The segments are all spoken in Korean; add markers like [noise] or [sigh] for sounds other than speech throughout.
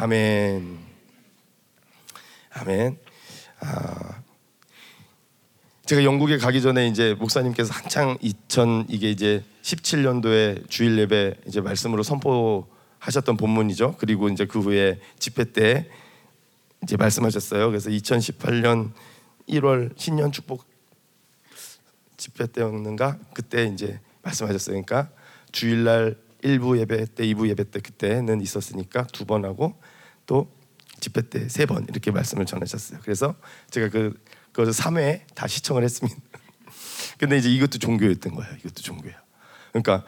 아멘. 아멘. 아, 제가 영국에 가기 전에 이제 목사님께서 한창 2000 이게 이제 17년도에 주일 예배 이제 말씀으로 선포하셨던 본문이죠. 그리고 이제 그 후에 집회 때 이제 말씀하셨어요. 그래서 2018년 1월 신년 축복 집회 때였는가 그때 이제 말씀하셨어요. 그러니까 주일날 1부 예배 때, 2부 예배 때 그때는 있었으니까 두 번 하고 또 집회 때 세 번 이렇게 말씀을 전하셨어요. 그래서 제가 그 그것을 3회 다 시청을 했습니다. [laughs] 근데 이제 이것도 종교였던 거예요. 이것도 종교야. 그러니까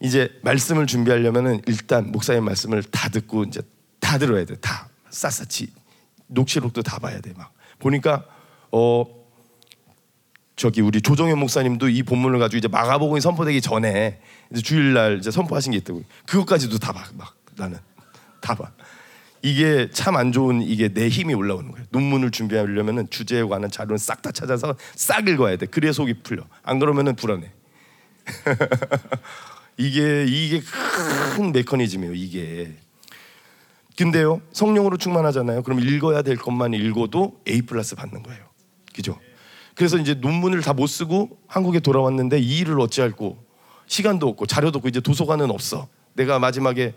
이제 말씀을 준비하려면은 일단 목사님 말씀을 다 듣고 이제 다 들어야 돼. 다 샅샅이 녹취록도 다 봐야 돼. 막 보니까 어 저기 우리 조정현 목사님도 이 본문을 가지고 이제 마가복음이 선포되기 전에 이제 주일날 이제 선포하신 게 있다고. 그것까지도 다 봐. 막 나는 다 봐. 이게 참 안 좋은 이게 내 힘이 올라오는 거예요. 논문을 준비하려면은 주제에 관한 자료는 싹 다 찾아서 싹 읽어야 돼. 그래야 속이 풀려. 안 그러면은 불안해. [laughs] 이게 이게 큰 메커니즘이에요. 이게. 근데요 성령으로 충만하잖아요. 그럼 읽어야 될 것만 읽어도 A 플러스 받는 거예요. 그죠? 그래서 이제 논문을 다 못 쓰고 한국에 돌아왔는데 이 일을 어찌할고 시간도 없고 자료도 없고 이제 도서관은 없어. 내가 마지막에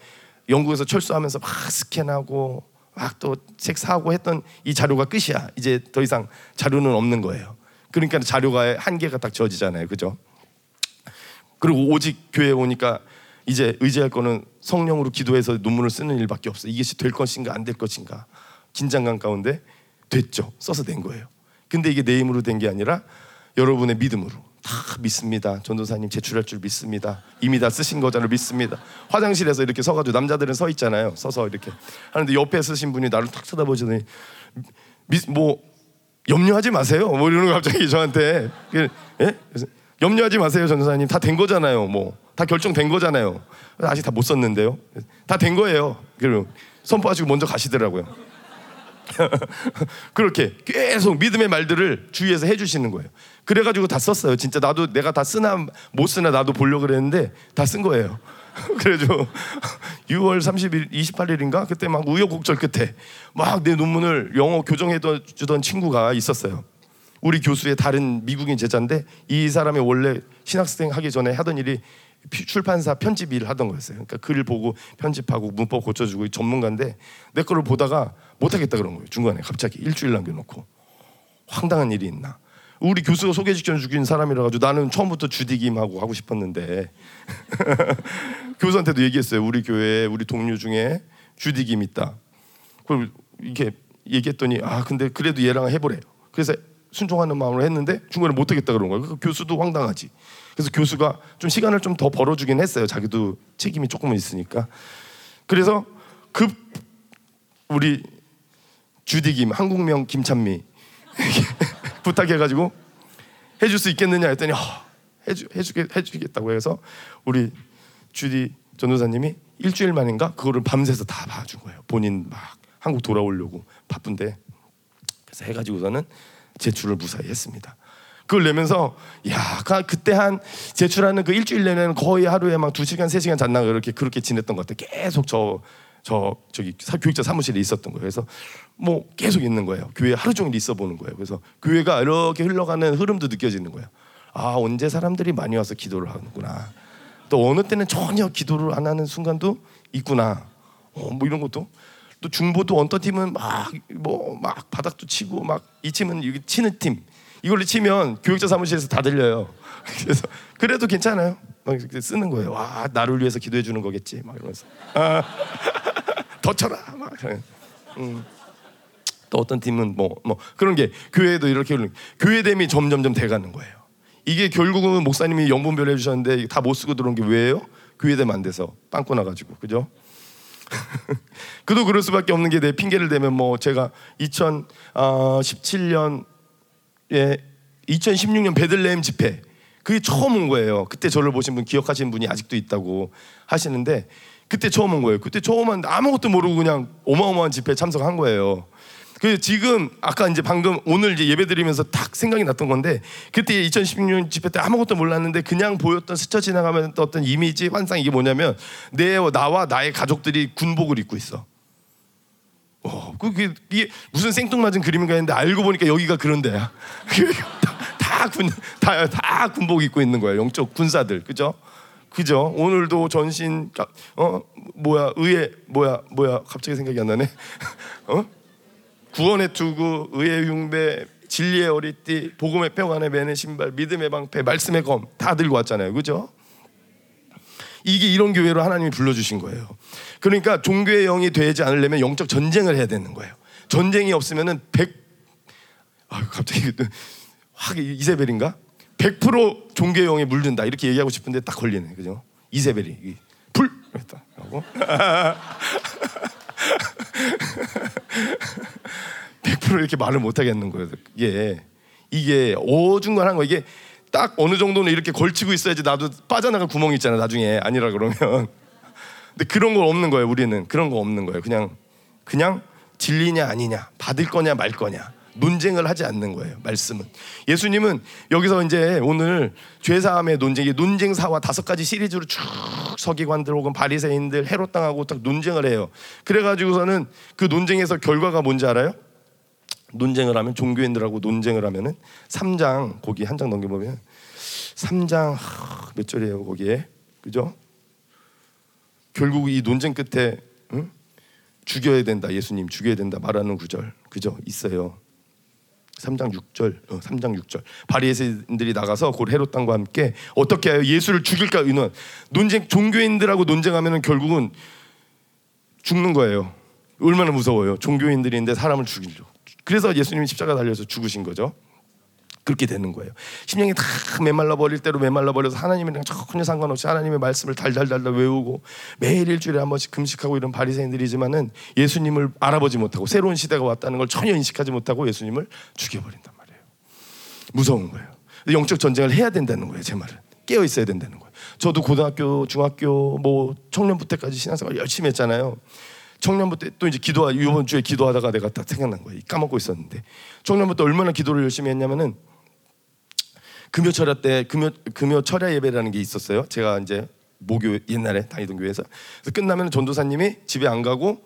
영국에서 철수하면서 막 스캔하고 막 또 책 사고 했던 이 자료가 끝이야. 이제 더 이상 자료는 없는 거예요. 그러니까 자료가 한계가 딱 지어지잖아요. 그죠? 그리고 오직 교회에 오니까 이제 의지할 거는 성령으로 기도해서 논문을 쓰는 일밖에 없어. 이것이 될 것인가 안 될 것인가 긴장감 가운데 됐죠. 써서 된 거예요. 근데 이게 내 힘으로 된 게 아니라 여러분의 믿음으로 다 믿습니다. 전도사님 제출할 줄 믿습니다. 이미 다 쓰신 거잖아요. 믿습니다. 화장실에서 이렇게 서가지고 남자들은 서 있잖아요. 서서 이렇게 하는데 옆에 쓰신 분이 나를 탁 쳐다보시더니 믿, 뭐 염려하지 마세요. 뭐 이러는 거 갑자기 저한테 예? 그래서 염려하지 마세요, 전도사님. 다 된 거잖아요. 뭐 다 결정된 거잖아요. 아직 다 못 썼는데요. 다 된 거예요. 그리고 선포하시고 먼저 가시더라고요. [laughs] 그렇게 계속 믿음의 말들을 주위에서 해주시는 거예요. 그래가지고 다 썼어요. 진짜 나도 내가 다 쓰나 못 쓰나 나도 보려고 그랬는데 다 쓴 거예요. 그래가지고 6월 30일, 28일인가 그때 막 우여곡절 끝에 막 내 논문을 영어 교정해 주던 친구가 있었어요. 우리 교수의 다른 미국인 제자인데 이 사람이 원래 신학생 하기 전에 하던 일이 출판사 편집 일을 하던 거였어요. 그러니까 글을 보고 편집하고 문법 고쳐주고 전문가인데 내 거를 보다가 못하겠다 그런 거예요. 중간에 갑자기 일주일 남겨놓고 황당한 일이 있나? 우리 교수가 소개시켜 주긴 사람이라 가지고 나는 처음부터 주디김하고 하고 싶었는데 [laughs] 교수한테도 얘기했어요. 우리 교회에 우리 동료 중에 주디김 있다. 그럼 이렇게 얘기했더니 아 근데 그래도 얘랑 해보래요. 그래서 순종하는 마음으로 했는데 중간에 못하겠다 그런 거예요. 그 교수도 황당하지. 그래서 교수가 좀 시간을 좀 더 벌어주긴 했어요. 자기도 책임이 조금은 있으니까. 그래서 급 우리 주디김 한국명 김찬미 [laughs] 부탁해가지고 해줄 수 있겠느냐 했더니 어, 해주 해주게 해주겠다고 해서 우리 주디 전도사님이 일주일 만인가 그거를 밤새서 다 봐준 거예요. 본인 막 한국 돌아오려고 바쁜데 그래서 해가지고서는 제출을 무사히 했습니다. 그걸 내면서 야 그때 한 제출하는 그 일주일 내내 거의 하루에 막 두 시간 세 시간 잤나 그렇게 그렇게 지냈던 것 같아. 계속 저 저 저기 교육자 사무실에 있었던 거예요. 그래서 뭐 계속 있는 거예요. 교회 하루 종일 있어 보는 거예요. 그래서 교회가 이렇게 흘러가는 흐름도 느껴지는 거예요. 아 언제 사람들이 많이 와서 기도를 하는구나. 또 어느 때는 전혀 기도를 안 하는 순간도 있구나. 어, 뭐 이런 것도 또 중보도 어떤 팀은 막뭐 막 바닥도 치고 막 이 팀은 여기 치는 팀 이걸로 치면 교육자 사무실에서 다 들려요. [laughs] 그래서 그래도 괜찮아요. 막 쓰는 거예요. 와 나를 위해서 기도해 주는 거겠지. 막 이러면서 아, [laughs] 더 쳐라. 막 음. 또 어떤 팀은 뭐뭐 뭐 그런 게 교회도 이렇게 교회됨이 점점점 돼가는 거예요. 이게 결국은 목사님이 영분별 해주셨는데 다 못 쓰고 들어온 게 왜요? 교회됨 안 돼서 빵꾸 나가지고 그죠? [laughs] 그도 그럴 수밖에 없는 게 내 핑계를 대면 뭐 제가 2017년 예, 2016년 베들레헴 집회 그게 처음 온 거예요. 그때 저를 보신 분 기억하시는 분이 아직도 있다고 하시는데 그때 처음 온 거예요. 그때 처음 한 아무것도 모르고 그냥 어마어마한 집회에 참석한 거예요. 그 지금 아까 이제 방금 오늘 이제 예배 드리면서 딱 생각이 났던 건데 그때 2016년 집회 때 아무것도 몰랐는데 그냥 보였던 스쳐 지나가면 어떤 이미지 환상 이게 뭐냐면 내 나와 나의 가족들이 군복을 입고 있어. 어, 그게 이게 무슨 생뚱맞은 그림인가 했는데 알고 보니까 여기가 그런 데야. [laughs] 다군다다 다 군복 입고 있는 거예요. 영적 군사들, 그죠? 그죠? 오늘도 전신 어 뭐야 의회 뭐야 뭐야 갑자기 생각이 안 나네. [laughs] 어 구원의 투구, 의의 흉배, 진리의 어리띠, 복음의 평안에 매는 신발, 믿음의 방패, 말씀의 검 다 들고 왔잖아요. 그죠? 이게 이런 교회로 하나님이 불러주신 거예요. 그러니까 종교의 영이 되지 않으려면 영적 전쟁을 해야 되는 거예요. 전쟁이 없으면은 100, 아 갑자기 확 이세벨인가? 100% 종교의 영에 물든다. 이렇게 얘기하고 싶은데 딱 걸리네, 그죠? 이세벨이. 불 했다. 하고. 100% 이렇게 말을 못 하겠는 거예요. 이게. 이게 어중간한 거. 이게 딱 어느 정도는 이렇게 걸치고 있어야지 나도 빠져나갈 구멍이 있잖아 나중에. 아니라 그러면 근데 그런 거 없는 거예요 우리는. 그런 거 없는 거예요. 그냥 그냥 진리냐 아니냐 받을 거냐 말 거냐. 논쟁을 하지 않는 거예요 말씀은. 예수님은 여기서 이제 오늘 죄사함의 논쟁이 논쟁사와 다섯 가지 시리즈로 쭉 서기관들 혹은 바리새인들 헤롯 당하고 딱 논쟁을 해요. 그래가지고서는 그 논쟁에서 결과가 뭔지 알아요? 논쟁을 하면 종교인들하고 논쟁을 하면은 3장 거기 한 장 넘겨 보면 3장 몇 절이에요 거기에? 그죠? 결국 이 논쟁 끝에 응? 죽여야 된다 예수님 죽여야 된다 말하는 구절 그죠 있어요. 3장 6절, 어, 3장 6절. 바리새인들이 나가서 곧 헤롯 당과 함께 어떻게 하여 예수를 죽일까 의논. 논쟁 종교인들하고 논쟁하면은 결국은 죽는 거예요. 얼마나 무서워요. 종교인들인데 사람을 죽이려. 그래서 예수님이 십자가 달려서 죽으신 거죠. 그렇게 되는 거예요. 심령이 다 메말라 버릴 대로 메말라 버려서 하나님이랑 전혀 상관없이 하나님의 말씀을 달달달달 외우고 매일 일주일에 한 번씩 금식하고 이런 바리새인들이지만은 예수님을 알아보지 못하고 새로운 시대가 왔다는 걸 전혀 인식하지 못하고 예수님을 죽여버린단 말이에요. 무서운 거예요. 영적 전쟁을 해야 된다는 거예요. 제 말은 깨어 있어야 된다는 거예요. 저도 고등학교, 중학교, 뭐 청년부 때까지 신앙생활 열심히 했잖아요. 청년부 때 또 이제 기도 이번 주에 기도하다가 내가 딱 생각난 거예요. 까먹고 있었는데 청년부 때 얼마나 기도를 열심히 했냐면은 금요 철야 때 금요 금요 철야 예배라는 게 있었어요. 제가 이제 모교 옛날에 다니던 교회에서 그래서 끝나면 전도사님이 집에 안 가고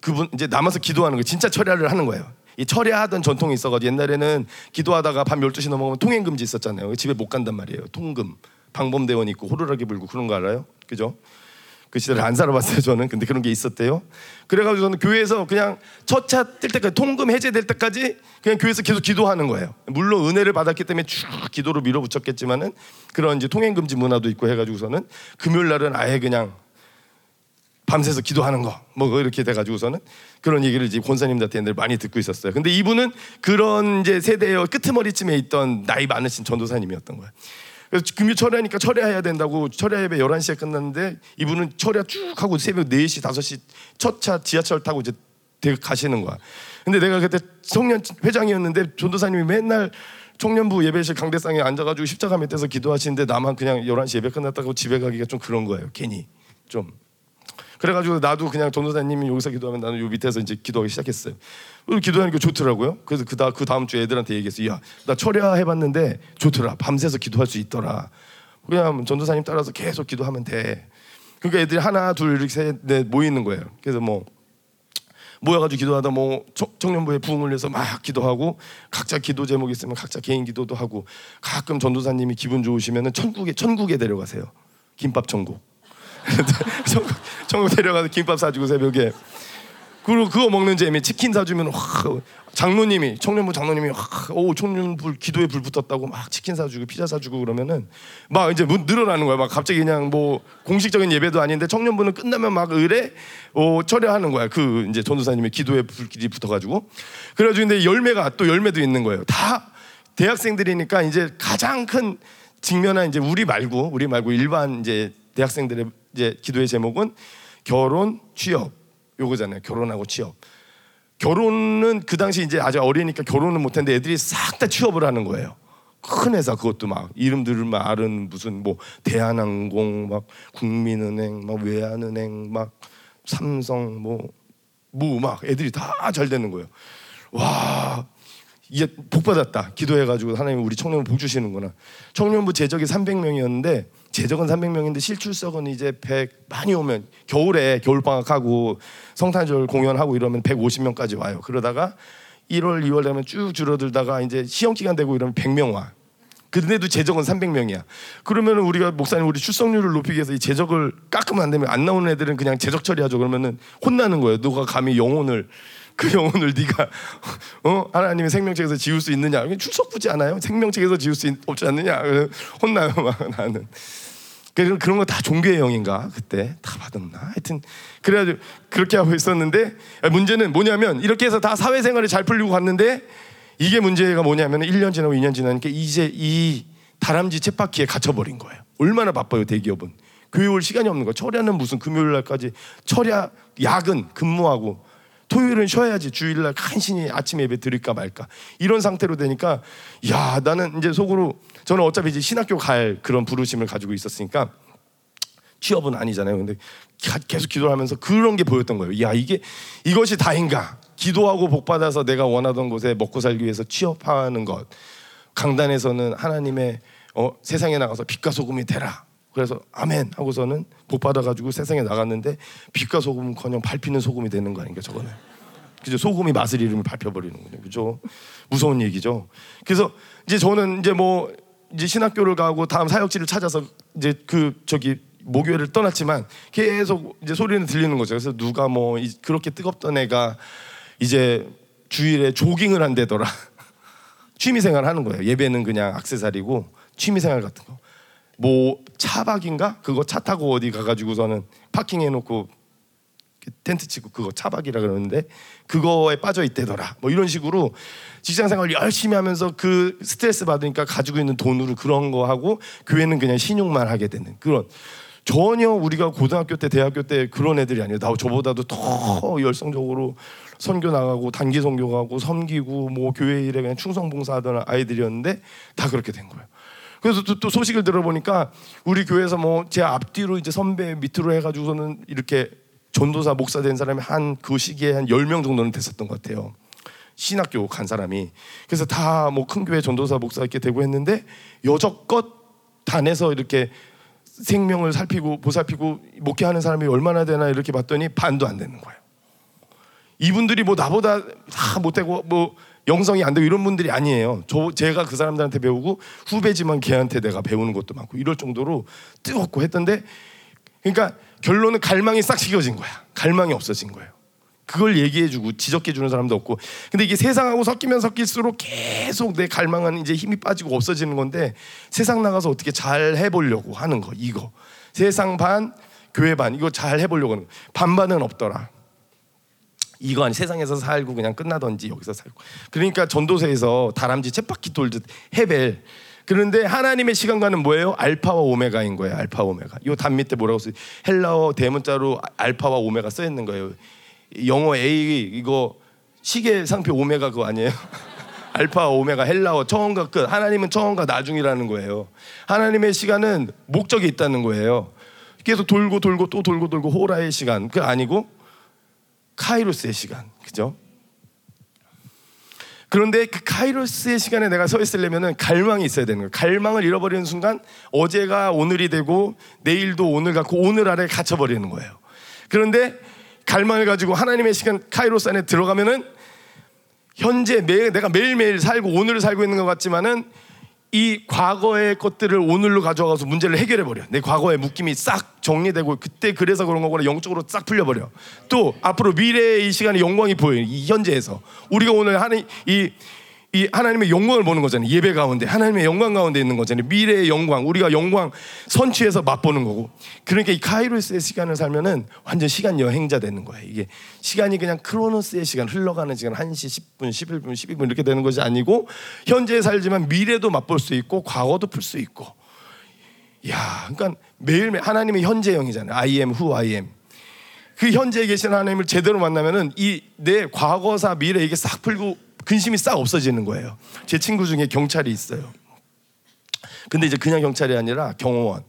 그분 이제 남아서 기도하는 거 진짜 철야를 하는 거예요. 이 철야하던 전통이 있어가지고 옛날에는 기도하다가 밤 12시 넘어가면 통행 금지 있었잖아요. 집에 못 간단 말이에요. 통금 방범대원 있고 호루라기 불고 그런 거 알아요? 그죠? 그 시대를 안 살아봤어요 저는 근데 그런 게 있었대요 그래가지고 저는 교회에서 그냥 첫 차 뜰 때까지 통금 해제될 때까지 그냥 교회에서 계속 기도하는 거예요 물론 은혜를 받았기 때문에 쭉 기도로 밀어붙였겠지만은 그런 이제 통행금지 문화도 있고 해가지고서는 금요일 날은 아예 그냥 밤새서 기도하는 거 뭐 이렇게 돼가지고서는 그런 얘기를 이제 권사님들한테 늘 많이 듣고 있었어요. 근데 이분은 그런 이제 세대의 끄트머리쯤에 있던 나이 많으신 전도사님이었던 거예요. 그래서 금요 철야니까 철야해야 된다고 철야 예배 11시에 끝났는데 이분은 철야 쭉 하고 새벽 4시, 5시 첫 차 지하철 타고 이제 가시는 거야. 근데 내가 그때 청년 회장이었는데 전도사님이 맨날 청년부 예배실 강대상에 앉아가지고 십자가 밑에서 기도하시는데 나만 그냥 11시 예배 끝났다고 집에 가기가 좀 그런 거예요. 괜히 좀. 그래가지고 나도 그냥 전도사님이 여기서 기도하면 나는 요 밑에서 이제 기도하기 시작했어요. 기도하니까 좋더라고요. 그래서 그, 다, 그 다음 주에 애들한테 얘기했어요. 야, 나 철야 해봤는데 좋더라. 밤새서 기도할 수 있더라. 그냥 전도사님 따라서 계속 기도하면 돼. 그러니까 애들이 하나, 둘, 이렇게 셋, 넷 모이는 거예요. 그래서 뭐 모여가지고 기도하다 뭐 청년부에 부흥을 위해서 막 기도하고 각자 기도 제목 있으면 각자 개인 기도도 하고 가끔 전도사님이 기분 좋으시면은 천국에 천국에 데려가세요. 김밥 천국. [laughs] 천국, 데려가서 김밥 사주고 새벽에. 그리고 그거 먹는 재미 치킨 사주면 확 장로님이 청년부 장로님이 오 청년부 기도에 불 붙었다고 막 치킨 사주고 피자 사주고 그러면은 막 이제 늘어나는 거야. 막 갑자기 그냥 뭐 공식적인 예배도 아닌데 청년부는 끝나면 막 의뢰 어 철회하는 거야. 그 이제 전도사님의 기도에 불길이 붙어가지고. 그래가지고 근데 열매가 또 열매도 있는 거예요. 다 대학생들이니까 이제 가장 큰 직면한 이제 우리 말고 우리 말고 일반 이제 대학생들의 이제 기도의 제목은 결혼, 취업 요거잖아요. 결혼하고 취업. 결혼은 그 당시 이제 아주 어리니까 결혼은 못했는데 애들이 싹 다 취업을 하는 거예요. 큰 회사 그것도 막 이름들을 막 아는 무슨 뭐 대한항공 막 국민은행 막 외환은행 막 삼성 뭐 뭐 막 애들이 다 잘 되는 거예요. 와 이게 복 받았다. 기도해가지고 하나님 우리 청년부 복 주시는구나. 청년부 재적이 300명이었는데 제적은 300명인데 실출석은 이제 100 많이 오면 겨울에 겨울 방학하고 성탄절 공연하고 이러면 150명까지 와요. 그러다가 1월, 2월 되면 쭉 줄어들다가 이제 시험 기간 되고 이러면 100명 와. 근데도 제적은 300명이야. 그러면은 우리가 목사님 우리 출석률을 높이기 위해서 이 제적을 깎으면 안 되면 안 나오는 애들은 그냥 제적 처리하죠. 그러면은 혼나는 거예요. 누가 감히 영혼을 그 영혼을 네가 어 하나님의 생명책에서 지울 수 있느냐? 출석 부지 않아요? 생명책에서 지울 수 있, 없지 않느냐? 혼나요 막 나는. 그래서 그런 거 다 종교의 영인가 그때 다 받았나? 하여튼 그래가지고 그렇게 하고 있었는데 문제는 뭐냐면 이렇게 해서 다 사회생활이 잘 풀리고 갔는데 이게 문제가 뭐냐면 1년 지나고 2년 지나니까 이제 이 다람쥐 쳇바퀴에 갇혀버린 거예요. 얼마나 바빠요 대기업은. 교회 올 시간이 없는 거예요. 철야는 무슨 금요일 날까지 철야 야근 근무하고 토요일은 쉬어야지 주일날 간신히 아침 예배 드릴까 말까 이런 상태로 되니까 야 나는 이제 속으로 저는 어차피 이제 신학교 갈 그런 부르심을 가지고 있었으니까 취업은 아니잖아요. 근데 계속 기도를 하면서 그런 게 보였던 거예요. 야 이게 이것이 다인가? 기도하고 복 받아서 내가 원하던 곳에 먹고 살기 위해서 취업하는 것. 강단에서는 하나님의 어, 세상에 나가서 빛과 소금이 되라. 그래서 아멘 하고서는 복 받아가지고 세상에 나갔는데 빛과 소금은커녕 밟히는 소금이 되는 거 아닌가 저거는. 그죠? 소금이 맛을 잃으면 밟혀버리는군요. 그죠? 무서운 얘기죠. 그래서 이제 저는 이제 뭐 이제 신학교를 가고 다음 사역지를 찾아서 이제 그 저기 모교회를 떠났지만 계속 이제 소리는 들리는 거죠. 그래서 누가 뭐 그렇게 뜨겁던 애가 이제 주일에 조깅을 한대더라. [laughs] 취미생활 하는 거예요. 예배는 그냥 악세사리고 취미생활 같은 거. 뭐 차박인가? 그거 차 타고 어디 가가지고서는 파킹해 놓고 텐트 치고 그거 차박이라 그러는데 그거에 빠져 있대더라. 뭐 이런 식으로 직장 생활 열심히 하면서 그 스트레스 받으니까 가지고 있는 돈으로 그런 거 하고 교회는 그냥 신용만 하게 되는 그런 전혀 우리가 고등학교 때 대학교 때 그런 애들이 아니에요. 나 저보다도 더 열성적으로 선교 나가고 단기 선교 가고 섬기고 뭐 교회 일에 그냥 충성 봉사하던 아이들이었는데 다 그렇게 된 거예요. 그래서 또, 또 소식을 들어보니까 우리 교회에서 뭐 제 앞뒤로 이제 선배 밑으로 해가지고서는 이렇게 전도사 목사 된 사람이 한 그 시기에 한열명 정도는 됐었던 것 같아요. 신학교 간 사람이. 그래서 다 뭐 큰 교회 전도사 목사 이렇게 되고 했는데 여적껏 단에서 이렇게 생명을 살피고 보살피고 목회하는 사람이 얼마나 되나 이렇게 봤더니 반도 안 되는 거예요. 이분들이 뭐 나보다 다 못되고 뭐 영성이 안 되고 이런 분들이 아니에요. 저 제가 그 사람들한테 배우고 후배지만 걔한테 내가 배우는 것도 많고 이럴 정도로 뜨겁고 했던데 그러니까 결론은 갈망이 싹 식어진 거야. 갈망이 없어진 거예요. 그걸 얘기해주고 지적해주는 사람도 없고 근데 이게 세상하고 섞이면 섞일수록 계속 내 갈망은 이제 힘이 빠지고 없어지는 건데 세상 나가서 어떻게 잘 해보려고 하는 거 이거 세상 반 교회 반 이거 잘 해보려고 하는 거 반반은 없더라 이거 아니 세상에서 살고 그냥 끝나던지 여기서 살고 그러니까 전도서에서 다람쥐 쳇바퀴 돌듯 헤벨 그런데 하나님의 시간과는 뭐예요? 알파와 오메가인 거예요. 알파 오메가. 이단 밑에 뭐라고 써? 헬라어 대문자로 알파와 오메가 써 있는 거예요. 영어 A 이거 시계 상표 오메가 그거 아니에요? [laughs] 알파 오메가 헬라어 처음과 끝. 하나님은 처음과 나중이라는 거예요. 하나님의 시간은 목적이 있다는 거예요. 계속 돌고 돌고 또 돌고 돌고 호라의 시간 그 아니고 카이로스의 시간 그죠? 그런데 그 카이로스의 시간에 내가 서 있으려면은 갈망이 있어야 되는 거예요. 갈망을 잃어버리는 순간 어제가 오늘이 되고 내일도 오늘 같고 오늘 아래 갇혀버리는 거예요. 그런데 갈망을 가지고 하나님의 시간 카이로스 안에 들어가면은 현재 매, 내가 매일매일 살고 오늘을 살고 있는 것 같지만은 이 과거의 것들을 오늘로 가져가서 문제를 해결해 버려. 내 과거의 묶임이 싹 정리되고 그때 그래서 그런 거구나 영적으로 싹 풀려 버려. 또 앞으로 미래의 이 시간에 영광이 보여. 이 현재에서 우리가 오늘 하는 이 이 하나님의 영광을 보는 거잖아요. 예배 가운데 하나님의 영광 가운데 있는 거잖아요. 미래의 영광, 우리가 영광 선취해서 맛보는 거고. 그러니까 이 카이로스의 시간을 살면은 완전 시간 여행자 되는 거예요. 이게 시간이 그냥 크로노스의 시간 흘러가는 시간 1시 10분, 11분, 12분 이렇게 되는 것이 아니고 현재에 살지만 미래도 맛볼 수 있고 과거도 풀 수 있고. 야, 그러니까 매일매일 하나님의 현재형이잖아요. I am who I am. 그 현재에 계신 하나님을 제대로 만나면은 이 내 과거사 미래 이게 싹 풀고 근심이 싹 없어지는 거예요. 제 친구 중에 경찰이 있어요. 근데 이제 그냥 경찰이 아니라 경호원.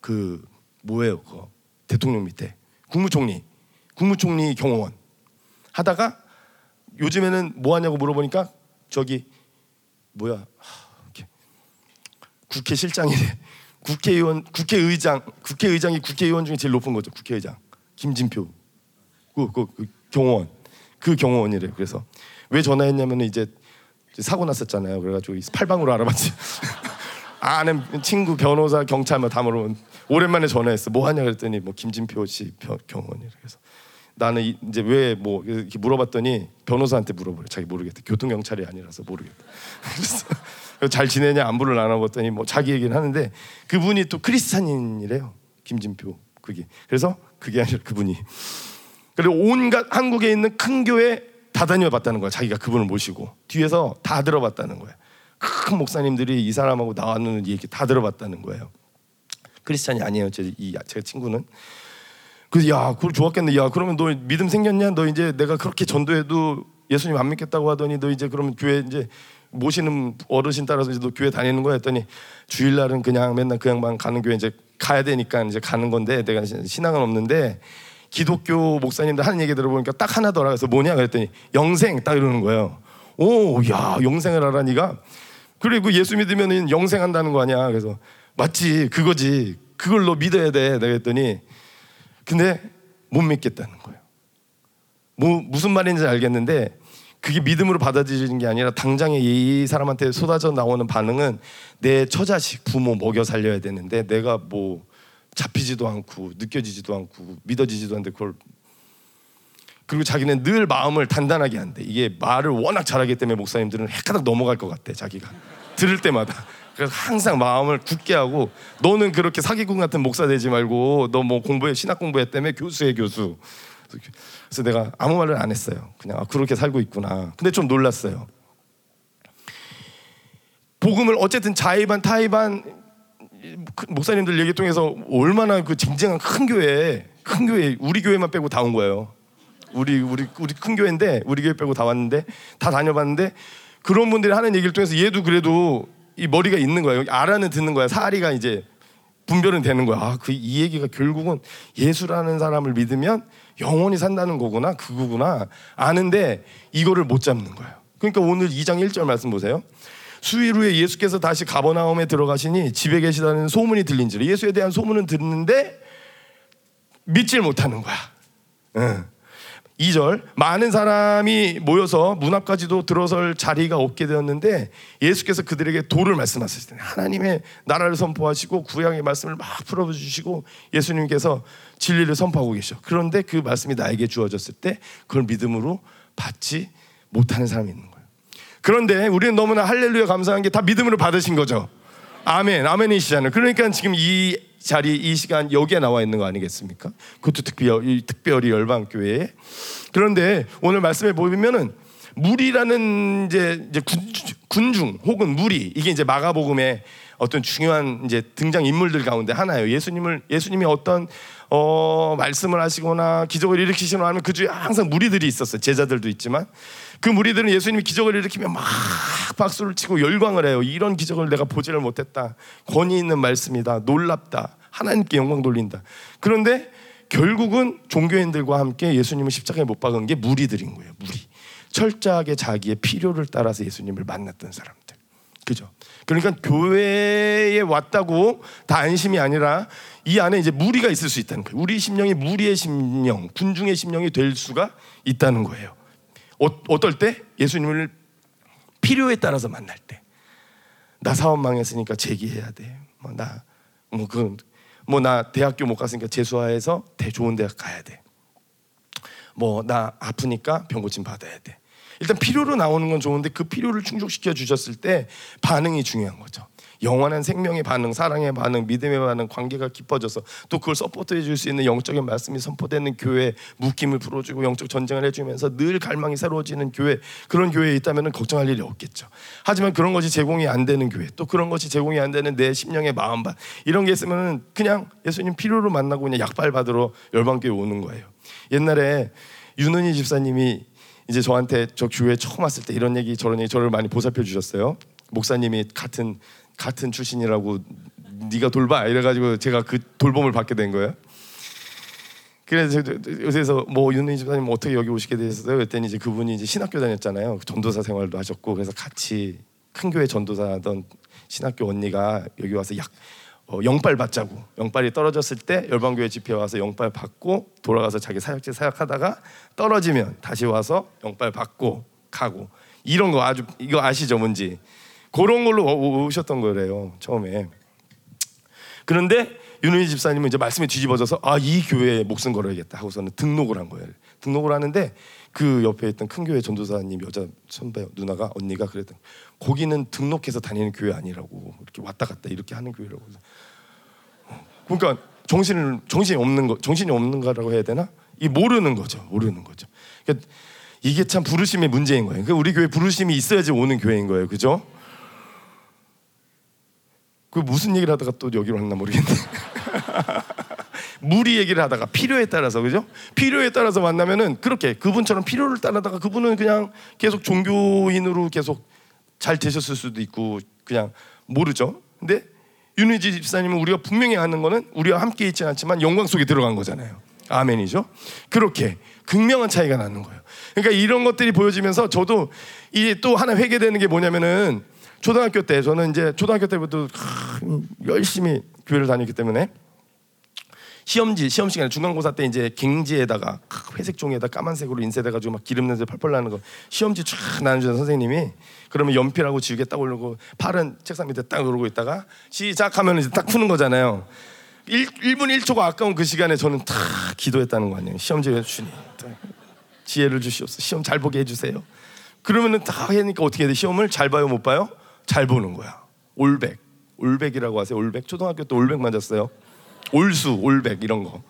그 뭐예요 그 대통령 밑에. 국무총리. 국무총리 경호원. 하다가 요즘에는 뭐 하냐고 물어보니까 저기 뭐야? 국회 실장이래 국회의원 국회의장 국회의장이 국회의원 중에 제일 높은 거죠. 국회의장. 김진표. 그, 그, 그 경호원. 그 경호원이래요. 그래서 왜 전화했냐면 이제 사고 났었잖아요. 그래가지고 팔방으로 알아봤지. [laughs] 아는 친구 변호사 경찰 뭐다 물으면 오랜만에 전화했어. 뭐 하냐 그랬더니 뭐 김진표 씨 경호원이래. 그래서 나는 이, 이제 왜 뭐 이렇게 물어봤더니 변호사한테 물어보래. 자기 모르겠대. 교통 경찰이 아니라서 모르겠다. [laughs] 그래서 잘 지내냐 안부를 나눠봤더니 뭐 자기 얘기는 하는데 그분이 또 크리스찬인이래요. 김진표 그게. 그래서 그게 아니라 그분이. 그리고 온갖 한국에 있는 큰 교회 다 다녀봤다는 거야. 자기가 그분을 모시고 뒤에서 다 들어봤다는 거야. 큰 목사님들이 이 사람하고 나왔는 얘기 다 들어봤다는 거예요. 크리스찬이 아니에요. 제, 이, 제 친구는. 그래서 야, 그걸 좋았겠네. 야, 그러면 너 믿음 생겼냐? 너 이제 내가 그렇게 전도해도 예수님 안 믿겠다고 하더니 너 이제 그러면 교회 이제 모시는 어르신 따라서 이제 너 교회 다니는 거야 했더니 주일날은 그냥 맨날 그 양반 가는 교회 이제 가야 되니까 이제 가는 건데 내가 신앙은 없는데 기독교 목사님들 하는 얘기 들어보니까 딱 하나더라. 그래서 뭐냐 그랬더니 영생 딱 이러는 거예요. 오, 야, 영생을 하라니가. 그리고 예수 믿으면 영생한다는 거 아니야. 그래서 맞지, 그거지. 그걸 너 믿어야 돼. 내가 했더니 근데 못 믿겠다는 거예요. 뭐 무슨 말인지 알겠는데 그게 믿음으로 받아들이는 게 아니라 당장에 이 사람한테 쏟아져 나오는 반응은 내 처자식 부모 먹여 살려야 되는데 내가 뭐 잡히지도 않고 느껴지지도 않고 믿어지지도 않는데 그걸 그리고 자기는 늘 마음을 단단하게 한대. 이게 말을 워낙 잘하기 때문에 목사님들은 헷가닥 넘어갈 것 같대. 자기가 들을 때마다. 그래서 항상 마음을 굳게 하고 너는 그렇게 사기꾼 같은 목사 되지 말고 너 뭐 공부해 신학 공부했다며 교수해 교수. 그래서 내가 아무 말을 안 했어요. 그냥 아, 그렇게 살고 있구나. 근데 좀 놀랐어요. 복음을 어쨌든 자의반 타의반 목사님들 얘기 통해서 얼마나 그 쟁쟁한 큰 교회, 큰 교회 우리 교회만 빼고 다 온 거예요. 우리 우리 우리 큰 교회인데 우리 교회 빼고 다 왔는데 다 다녀봤는데 그런 분들이 하는 얘기를 통해서 얘도 그래도 이 머리가 있는 거예요. 알아는 듣는 거야. 사리가 이제 분별은 되는 거야. 아, 그 이 얘기가 결국은 예수라는 사람을 믿으면 영원히 산다는 거구나. 그거구나. 아는데 이거를 못 잡는 거예요. 그러니까 오늘 2장 1절 말씀 보세요. 수일 후에 예수께서 다시 가버나움에 들어가시니 집에 계시다는 소문이 들린지라 예수에 대한 소문은 듣는데 믿질 못하는 거야. 응. 2절 많은 사람이 모여서 문 앞까지도 들어설 자리가 없게 되었는데 예수께서 그들에게 도를 말씀하셨을 때 하나님의 나라를 선포하시고 구약의 말씀을 막 풀어주시고 예수님께서 진리를 선포하고 계셔. 그런데 그 말씀이 나에게 주어졌을 때 그걸 믿음으로 받지 못하는 사람이 있는 거예요. 그런데 우리는 너무나 할렐루야 감사한 게 다 믿음으로 받으신 거죠. 아멘, 아멘이시잖아요. 그러니까 지금 이 자리, 이 시간 여기에 나와 있는 거 아니겠습니까? 그것도 특별히, 특별히 열방교회에. 그런데 오늘 말씀에 보면은 물이라는 이제, 이제 군, 중 혹은 무리 이게 이제 마가복음의 어떤 중요한 이제 등장 인물들 가운데 하나예요. 예수님을 예수님이 어떤 어, 말씀을 하시거나 기적을 일으키시거나 하면 그 주에 항상 무리들이 있었어요. 제자들도 있지만 그 무리들은 예수님이 기적을 일으키면 막 박수를 치고 열광을 해요. 이런 기적을 내가 보지를 못했다. 권위 있는 말씀이다. 놀랍다. 하나님께 영광 돌린다. 그런데 결국은 종교인들과 함께 예수님을 십자가에 못 박은 게 무리들인 거예요. 무리. 철저하게 자기의 필요를 따라서 예수님을 만났던 사람들. 그죠? 그러니까 교회에 왔다고 다 안심이 아니라 이 안에 이제 무리가 있을 수 있다는 거예요. 우리 심령이 무리의 심령, 군중의 심령이 될 수가 있다는 거예요. 어, 떨 때? 예수님을 필요에 따라서 만날 때. 나 사업 망했으니까 재기해야 돼. 뭐 나 뭐 그 뭐 나 대학교 못 갔으니까 재수화해서 대 좋은 대학 가야 돼. 뭐 나 아프니까 병고침 받아야 돼. 일단 필요로 나오는 건 좋은데 그 필요를 충족시켜 주셨을 때 반응이 중요한 거죠. 영원한 생명의 반응, 사랑의 반응, 믿음의 반응, 관계가 깊어져서 또 그걸 서포트해 줄 수 있는 영적인 말씀이 선포되는 교회, 묶임을 풀어주고 영적 전쟁을 해주면서 늘 갈망이 새로워지는 교회, 그런 교회에 있다면 걱정할 일이 없겠죠. 하지만 그런 것이 제공이 안 되는 교회, 또 그런 것이 제공이 안 되는 내 심령의 마음반 이런 게 있으면 그냥 예수님 필요로 만나고 그냥 약발 받으러 열방교회 오는 거예요. 옛날에 윤은희 집사님이 이제 저한테 저 교회 처음 왔을 때 이런 얘기 저런 얘기 저를 많이 보살펴 주셨어요. 목사님이 같은 같은 출신이라고 네가 돌봐 이래가지고 제가 그 돌봄을 받게 된 거예요. 그래서 요새서 뭐 윤희 집사님 어떻게 여기 오시게 되셨어요? 그랬더니 이제 그분이 이제 신학교 다녔잖아요. 전도사 생활도 하셨고 그래서 같이 큰 교회 전도사 하던 신학교 언니가 여기 와서 약 어, 영빨 받자고 영빨이 떨어졌을 때 열방교회 집회 와서 영빨 받고 돌아가서 자기 사역지 사역하다가 떨어지면 다시 와서 영빨 받고 가고 이런 거 아주 이거 아시죠 뭔지 그런 걸로 오- 오셨던 거래요 처음에 그런데 윤은희 집사님은 이제 말씀이 뒤집어져서 아 이 교회에 목숨 걸어야겠다 하고서는 등록을 한 거예요. 등록을 하는데 그 옆에 있던 큰 교회 전도사님 여자 선배 누나가 언니가 그랬던 거기는 등록해서 다니는 교회 아니라고 이렇게 왔다 갔다 이렇게 하는 교회라고. 그러니까 정신을 정신이 없는 거 정신이 없는가라고 해야 되나? 이 모르는 거죠. 모르는 거죠. 그러니까 이게 참 부르심의 문제인 거예요. 그러니까 우리 교회 부르심이 있어야지 오는 교회인 거예요. 그죠? 그 무슨 얘기를 하다가 또 여기로 왔나 모르겠네. [laughs] 무리 얘기를 하다가 필요에 따라서 그죠? 필요에 따라서 만나면은 그렇게 그분처럼 필요를 따르다가 그분은 그냥 계속 종교인으로 계속 잘 되셨을 수도 있고 그냥 모르죠. 근데 윤희지 집사님은 우리가 분명히 아는 거는 우리와 함께 있지 않지만 영광 속에 들어간 거잖아요. 아멘이죠. 그렇게 극명한 차이가 나는 거예요. 그러니까 이런 것들이 보여지면서 저도 이게 또 하나 회개되는 게 뭐냐면은 초등학교 때 저는 이제 초등학교 때부터 하, 열심히 교회를 다녔기 때문에 시험지 시험 시간에 중간고사 때 이제 갱지에다가 회색 종이에다 까만색으로 인쇄돼 가지고 막 기름 냄새 펄펄 나는 거 시험지 쫙 나눠주는 선생님이 그러면 연필하고 지우개 딱 올리고 팔은 책상 밑에 딱 누르고 있다가 시작하면 이제 딱 푸는 거잖아요. 1, 1분 1초가 아까운 그 시간에 저는 다 기도했다는 거 아니에요. 시험지를 주니 지혜를 주시옵소서. 시험 잘 보게 해주세요. 그러면은 다 하니까 어떻게 해야 돼? 시험을 잘 봐요, 못 봐요? 잘 보는 거야. all백, all백이라고 하세요. all백. 초등학교 때 all백 맞았어요. all수, all백 이런 거.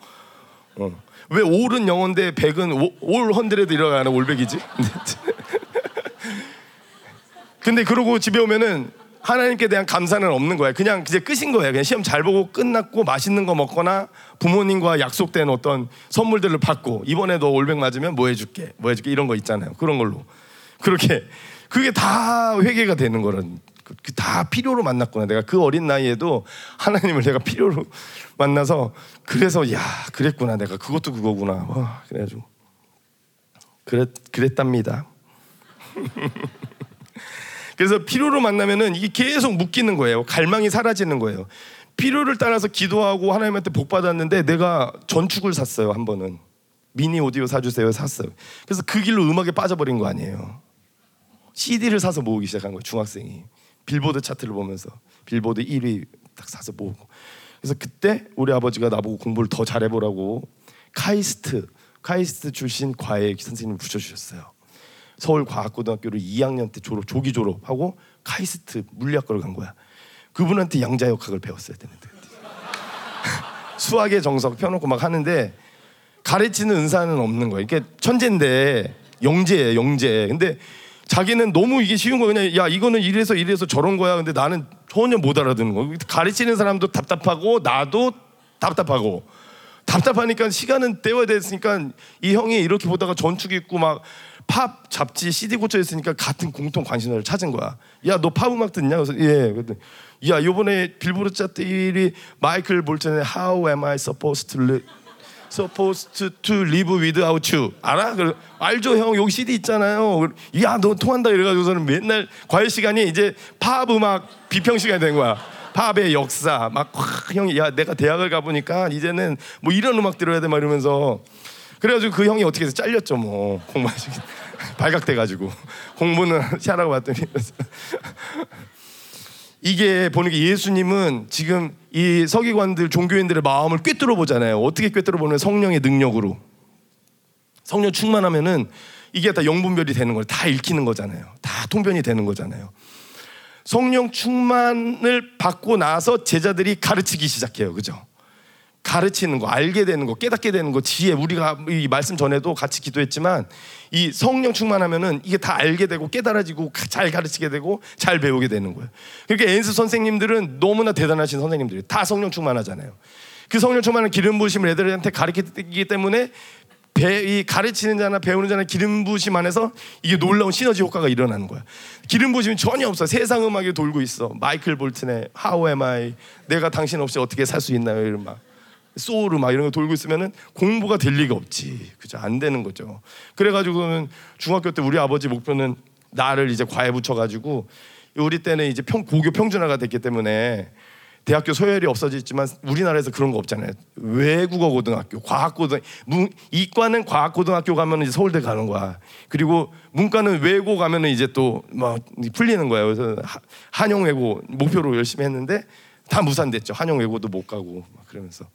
어. 왜 all은 영어인데 백은 오- all hundred 이러가는 all백이지? [laughs] 근데 그러고 집에 오면은 하나님께 대한 감사는 없는 거야. 그냥 이제 끝인 거야. 그냥 시험 잘 보고 끝났고 맛있는 거 먹거나 부모님과 약속된 어떤 선물들을 받고 이번에 너 올백 맞으면 뭐 해줄게, 뭐 해줄게 이런 거 있잖아요. 그런 걸로 그렇게 그게 다 회개가 되는 거란. 그- 그다 필요로 만났구나. 내가 그 어린 나이에도 하나님을 내가 필요로 만나서 그래서 야 그랬구나. 내가 그것도 그거구나. 와 그래가지고 그랬 그랬답니다. [laughs] 그래서 필요로 만나면은 이게 계속 묶이는 거예요. 갈망이 사라지는 거예요. 필요를 따라서 기도하고 하나님한테 복 받았는데 내가 전축을 샀어요 한 번은 미니 오디오 사주세요 샀어요. 그래서 그 길로 음악에 빠져버린 거 아니에요. CD를 사서 모으기 시작한 거예요 중학생이 빌보드 차트를 보면서 빌보드 1위 딱 사서 모으고 그래서 그때 우리 아버지가 나보고 공부를 더 잘해보라고 카이스트 카이스트 출신 과외 선생님을 붙여주셨어요. 서울과학고등학교를 2학년 때 졸업 조기 졸업하고 카이스트 물리학과를 간 거야. 그분한테 양자역학을 배웠어야 되는데 [laughs] 수학의 정석 펴놓고 막 하는데 가르치는 은사는 없는 거야. 이게 천재인데 영재예요, 영재. 근데 자기는 너무 이게 쉬운 거 그냥 야 이거는 이래서 이래서 저런 거야. 근데 나는 전혀 못 알아듣는 거. 가르치는 사람도 답답하고 나도 답답하고 답답하니까 시간은 때워야 됐으니까 이 형이 이렇게 보다가 전축 있고 막 팝 잡지 CD 꽂혀 있으니까 같은 공통 관심사를 찾은 거야. 야 너 팝 음악 듣냐? 그래서 예. 그랬더니 야 요번에 빌보드 차트 1위 마이클 볼튼의 How Am I Supposed to Live supposed to, live without you. 알아? 그래, 알죠 형? 여기 CD 있잖아요. 야 너 통한다 이래가지고서는 맨날 과외 시간이 이제 팝 음악 비평 시간이 된 거야. 팝의 역사. 막 확, 형이 야 내가 대학을 가보니까 이제는 뭐 이런 음악 들어야 돼 막 이러면서. 그래가지고 그 형이 어떻게 해서 잘렸죠 뭐. 공부하시기 [laughs] 발각돼가지고. 공부는 [laughs] 하라고 봤더니 이게 게 예수님은 지금 이 서기관들 종교인들의 마음을 꿰뚫어 보잖아요. 어떻게 꿰뚫어 보면 성령의 능력으로 성령 충만하면은 이게 다 영분별이 되는 거예요. 다 읽히는 거잖아요. 다 통변이 되는 거잖아요. 성령 충만을 받고 나서 제자들이 가르치기 시작해요. 그죠? 가르치는 거, 알게 되는 거, 깨닫게 되는 거, 지혜. 우리가 이 말씀 전에도 같이 기도했지만 이 성령 충만하면은 이게 다 알게 되고 깨달아지고 가- 잘 가르치게 되고 잘 배우게 되는 거예요. 그러니까 엔스 선생님들은 너무나 대단하신 선생님들이 다 성령 충만하잖아요. 그 성령 충만한 기름 부으심을 애들한테 가르치기 때문에 배, 이 가르치는 자나 배우는 자나 기름 부으심 안에서 이게 놀라운 시너지 효과가 일어나는 거야. 기름 부으심이 전혀 없어. 세상 음악이 돌고 있어. 마이클 볼튼의 How Am I? 내가 당신 없이 어떻게 살 수 있나요? 이런 막 소울 음악 이런 거 돌고 있으면은 공부가 될 리가 없지. 그죠? 안 되는 거죠. 그래가지고는 중학교 때 우리 아버지 목표는 나를 이제 과외 붙여가지고 우리 때는 이제 평, 고교 평준화가 됐기 때문에 대학교 소열이 없어졌지만 우리나라에서 그런 거 없잖아요. 외국어 고등학교, 과학 고등 문 이과는 과학 고등학교 가면 이제 서울대 가는 거야. 그리고 문과는 외고 가면은 이제 또 막 풀리는 거예요. 그래서 하- 한영 외고 목표로 열심히 했는데 다 무산됐죠. 한영 외고도 못 가고 막 그러면서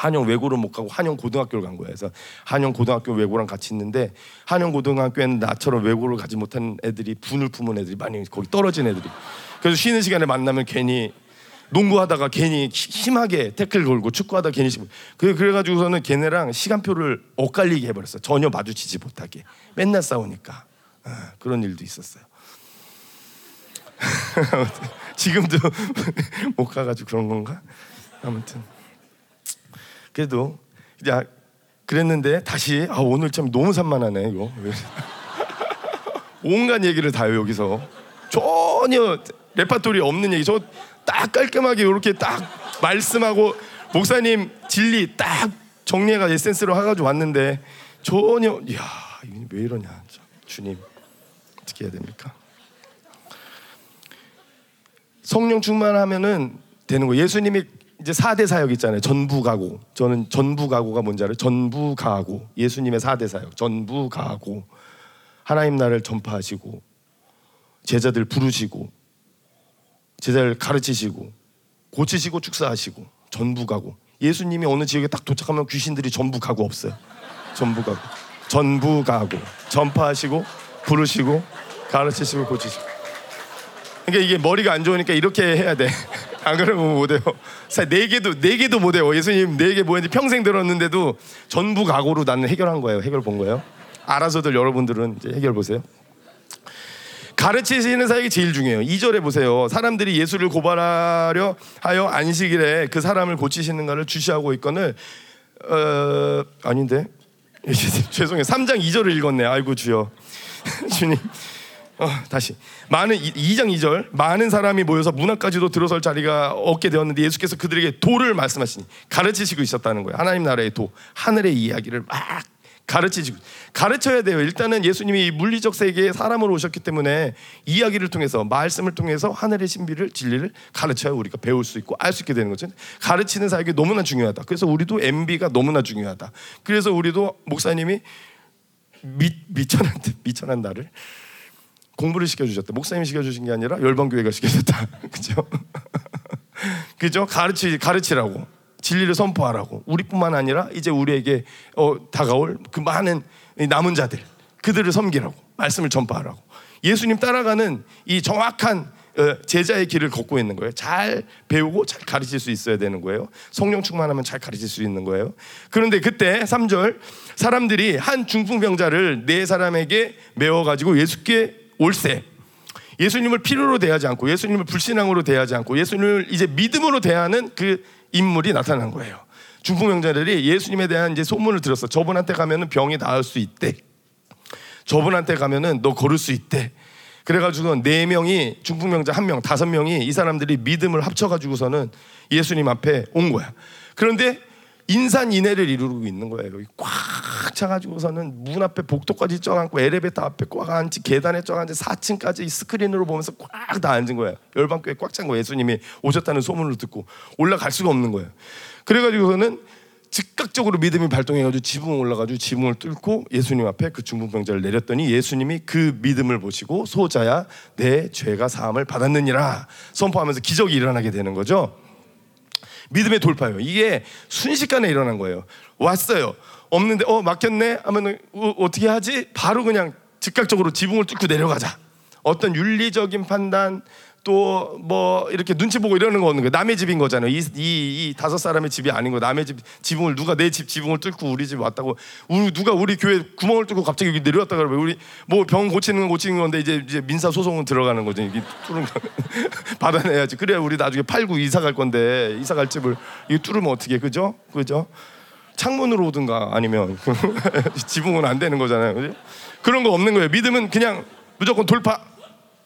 한영 외고를 못 가고 한영 고등학교를 간 거예요. 그래서 한영 고등학교 외고랑 같이 있는데 한영 고등학교에는 나처럼 외고를 가지 못한 애들이 분을 품은 애들이 많이 거기 떨어진 애들이. 그래서 쉬는 시간에 만나면 괜히 농구하다가 괜히 히- 심하게 태클 걸고 축구하다 괜히 심- 그래 그래가지고서는 걔네랑 시간표를 엇갈리게 해버렸어. 요 전혀 마주치지 못하게 맨날 싸우니까 아, 그런 일도 있었어요. [laughs] 지금도 [laughs] 못 가가지고 그런 건가? 아무튼 그래도 이제 그랬는데 다시 아 오늘 참 너무 산만하네 이거 [laughs] 온갖 얘기를 다요 여기서 전혀 레파토리 없는 얘기 저 딱 깔끔하게 이렇게 딱 말씀하고 목사님 진리 딱 정리해가 에센스로 해가지고 왔는데 전혀 이야 왜 이러냐 참, 주님 어떻게 해야 됩니까? 성령 충만하면은 되는 거. 예수님이 이제 4대 사역 있잖아요. 전부 가고. 저는 전부 가고가 뭔지 알아요? 전부 가고. 예수님의 4대 사역. 전부 가고. 하나님 나라를 전파하시고 제자들 부르시고 제자를 가르치시고 고치시고 축사하시고 전부 가고. 예수님이 어느 지역에 딱 도착하면 귀신들이 전부 가고 없어요. 전부 가고. 전부 가고. 전파하시고 부르시고 가르치시고 고치시고. 그러니까 이게 머리가 안 좋으니까 이렇게 해야 돼. 안 그러면 못 해요. 네 개도 네 개도 못 해요. 예수님 네 개 뭐였는지 평생 들었는데도 전부 각오로 나는 해결한 거예요. 해결 본 거예요. 알아서들 여러분들은 이제 해결 보세요. 가르치시는 사역이 제일 중요해요. 2절에 보세요. 사람들이 예수를 고발하려 하여 안식일에 그 사람을 고치시는 것을 주시하고 있거늘 어 아닌데 [laughs] 죄송해요. 3장 2절을 읽었네. 아이고 주여. [laughs] 주님. 어, 다시 많은 2장 2절 많은 사람이 모여서 문 앞까지도 들어설 자리가 없게 되었는데 예수께서 그들에게 도를 말씀하시니 가르치시고 있었다는 거예요. 하나님 나라의 도, 하늘의 이야기를 막 가르치시고 가르쳐야 돼요. 일단은 예수님이 이 물리적 세계에 사람으로 오셨기 때문에 이야기를 통해서 말씀을 통해서 하늘의 신비를 진리를 가르쳐야 우리가 배울 수 있고 알 수 있게 되는 거죠. 가르치는 사역이 너무나 중요하다. 그래서 우리도 MB가 너무나 중요하다. 그래서 우리도 목사님이 미, 미천한 미천한 나를 공부를 시켜주셨다. 목사님이 시켜주신 게 아니라 열방교회가 시켜줬다. [laughs] 그죠? [laughs] 그죠? 가르치 가르치라고 진리를 선포하라고 우리뿐만 아니라 이제 우리에게 어, 다가올 그 많은 이 남은 자들 그들을 섬기라고 말씀을 전파하라고 예수님 따라가는 이 정확한 어, 제자의 길을 걷고 있는 거예요. 잘 배우고 잘 가르칠 수 있어야 되는 거예요. 성령 충만하면 잘 가르칠 수 있는 거예요. 그런데 그때 3절 사람들이 한 중풍병자를 네 사람에게 메워 가지고 예수께 올세 예수님을 필요로 대하지 않고 예수님을 불신앙으로 대하지 않고 예수님을 이제 믿음으로 대하는 그 인물이 나타난 거예요. 중풍 병자들이 예수님에 대한 이제 소문을 들었어. 저분한테 가면은 병이 나을 수 있대. 저분한테 가면은 너 걸을 수 있대. 그래가지고 네 명이 중풍 병자 한 명, 다섯 명이 이 사람들이 믿음을 합쳐가지고서는 예수님 앞에 온 거야. 그런데 인산인해를 이루고 있는 거예요. 꽉 차가지고서는 문 앞에 복도까지 쪄앉고 엘리베이터 앞에 꽉 앉지 계단에 쪄앉지 4층까지 스크린으로 보면서 꽉 다 앉은 거예요. 열방교회 꽉 찬 거예요. 예수님이 오셨다는 소문을 듣고 올라갈 수가 없는 거예요. 그래가지고서는 즉각적으로 믿음이 발동해가지고 지붕 올라가지고 지붕을 뚫고 예수님 앞에 그 중풍병자를 내렸더니 예수님이 그 믿음을 보시고 소자야 내 죄가 사함을 받았느니라 선포하면서 기적이 일어나게 되는 거죠. 믿음의 돌파예요. 이게 순식간에 일어난 거예요. 왔어요. 없는데 어 막혔네 하면 어, 어떻게 하지? 바로 그냥 즉각적으로 지붕을 뚫고 내려가자. 어떤 윤리적인 판단 또 뭐 이렇게 눈치 보고 이러는 거 없는 거예요. 남의 집인 거잖아요. 이, 이, 이 다섯 사람의 집이 아닌 거. 남의 집 지붕을 누가 내 집 지붕을 뚫고 우리 집 왔다고 우리 누가 우리 교회 구멍을 뚫고 갑자기 여기 내려왔다 그러면 우리 뭐 병 고치는 건 고치는 건데 이제 이제 민사 소송은 들어가는 거죠. 이게 뚫은 거 [laughs] 받아내야지. 그래야 우리 나중에 팔고 이사 갈 건데 이사 갈 집을 이 뚫으면 어떻게 그죠? 그죠? 창문으로 오든가 아니면 [laughs] 지붕은 안 되는 거잖아요. 그죠? 그런 거 없는 거예요. 믿음은 그냥 무조건 돌파.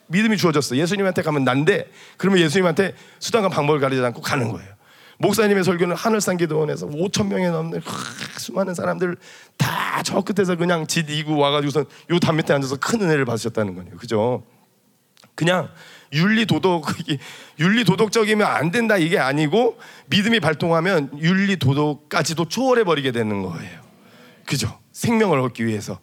믿음이 주어졌어. 예수님한테 가면 난데 그러면 예수님한테 수단과 방법을 가리지 않고 가는 거예요. 목사님의 설교는 하늘산 기도원에서 5천 명에 넘는 크, 수많은 사람들 다 저 끝에서 그냥 짓 이고 와가지고선 요담 밑에 앉아서 큰 은혜를 받으셨다는 거예요. 그죠? 그냥 윤리 도덕 [laughs] 윤리 도덕적이면 안 된다 이게 아니고 믿음이 발동하면 윤리 도덕까지도 초월해 버리게 되는 거예요. 그죠? 생명을 얻기 위해서.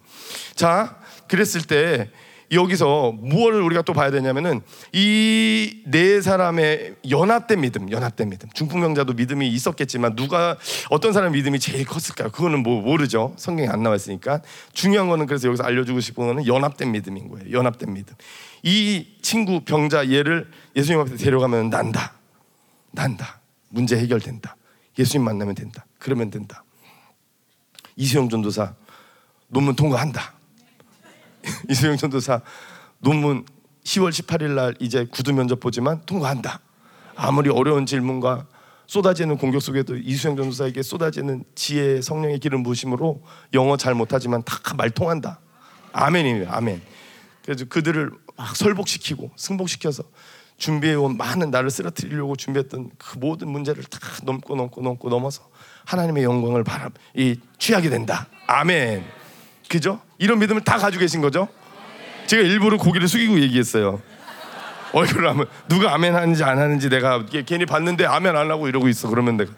자, 그랬을 때 여기서 무엇을 우리가 또 봐야 되냐면은 이 네 사람의 연합된 믿음, 연합된 믿음. 중풍병자도 믿음이 있었겠지만 누가 어떤 사람 믿음이 제일 컸을까요? 그거는 뭐 모르죠. 성경에 안 나와 있으니까. 중요한 거는 그래서 여기서 알려주고 싶은 거는 연합된 믿음인 거예요. 연합된 믿음. 이 친구 병자 얘를 예수님 앞에 데려가면 난다. 난다. 문제 해결된다. 예수님 만나면 된다. 그러면 된다. 이수영 전도사 논문 통과한다. [laughs] 이수영 전도사 논문 10월 18일 날 이제 구두 면접 보지만 통과한다. 아무리 어려운 질문과 쏟아지는 공격 속에도 이수영 전도사에게 쏟아지는 지혜 성령의 기름 부심으로 영어 잘 못하지만 다 말 통한다. 아멘이에요. 아멘. 그래서 그들을 막 설복시키고 승복시켜서 준비해온 많은 나를 쓰러뜨리려고 준비했던 그 모든 문제를 다 넘고 넘고 넘고 넘어서 하나님의 영광을 바람 이 취하게 된다. 아멘. 그죠? 이런 믿음을 다 가지고 계신 거죠? 제가 일부러 고개를 숙이고 얘기했어요. 얼굴을 하면 누가 아멘 하는지 안 하는지 내가 괜히 봤는데 아멘 안 하고 이러고 있어. 그러면 내가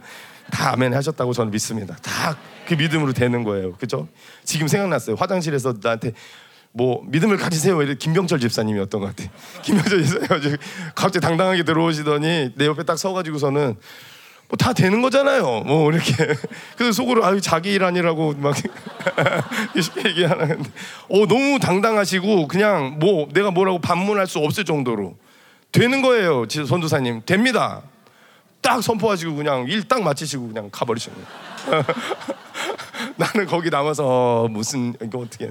다 아멘 하셨다고 저는 믿습니다. 다 그 믿음으로 되는 거예요. 그죠? 지금 생각났어요. 화장실에서 나한테 뭐 믿음을 가지세요. 이래 김병철 집사님이었던 것 같아. 김병철 집사님 갑자기 당당하게 들어오시더니 내 옆에 딱 서가지고서는 뭐 다 되는 거잖아요. 뭐 이렇게 [laughs] 그래서 속으로 아유 자기 일 아니라고 막 [laughs] 이렇게 얘기하는데 어 너무 당당하시고 그냥 뭐 내가 뭐라고 반문할 수 없을 정도로 되는 거예요. 선도사님 됩니다. 딱 선포하시고 그냥 일 딱 마치시고 그냥 가버리시는 거예요. [laughs] 나는 거기 남아서 무슨 이거 어떻게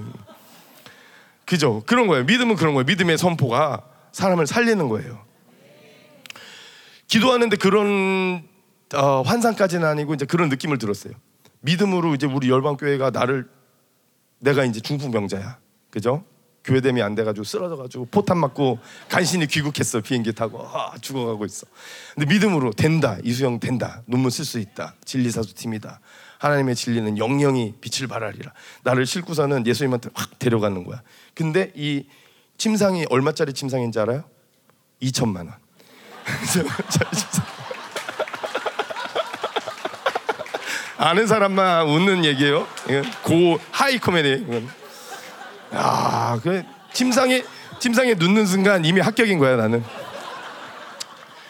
그죠? 그런 거예요. 믿음은 그런 거예요. 믿음의 선포가 사람을 살리는 거예요. 기도하는데 그런 어, 환상까지는 아니고 이제 그런 느낌을 들었어요. 믿음으로 이제 우리 열방 교회가 나를 내가 이제 중풍병자야, 그죠? 교회됨이 안 돼가지고 쓰러져가지고 포탄 맞고 간신히 귀국했어 비행기 타고 아, 죽어가고 있어. 근데 믿음으로 된다 이수영 된다 논문 쓸 수 있다 진리사수 팀이다 하나님의 진리는 영영이 빛을 발하리라. 나를 싣고서는 예수님한테 확 데려가는 거야. 근데 이 침상이 얼마짜리 침상인지 알아요? 2천만 원. [laughs] 아는 사람만 웃는 얘기예요. 고 하이 코미디. 야, 그 침상에 침상에 눕는 순간 이미 합격인 거야 나는.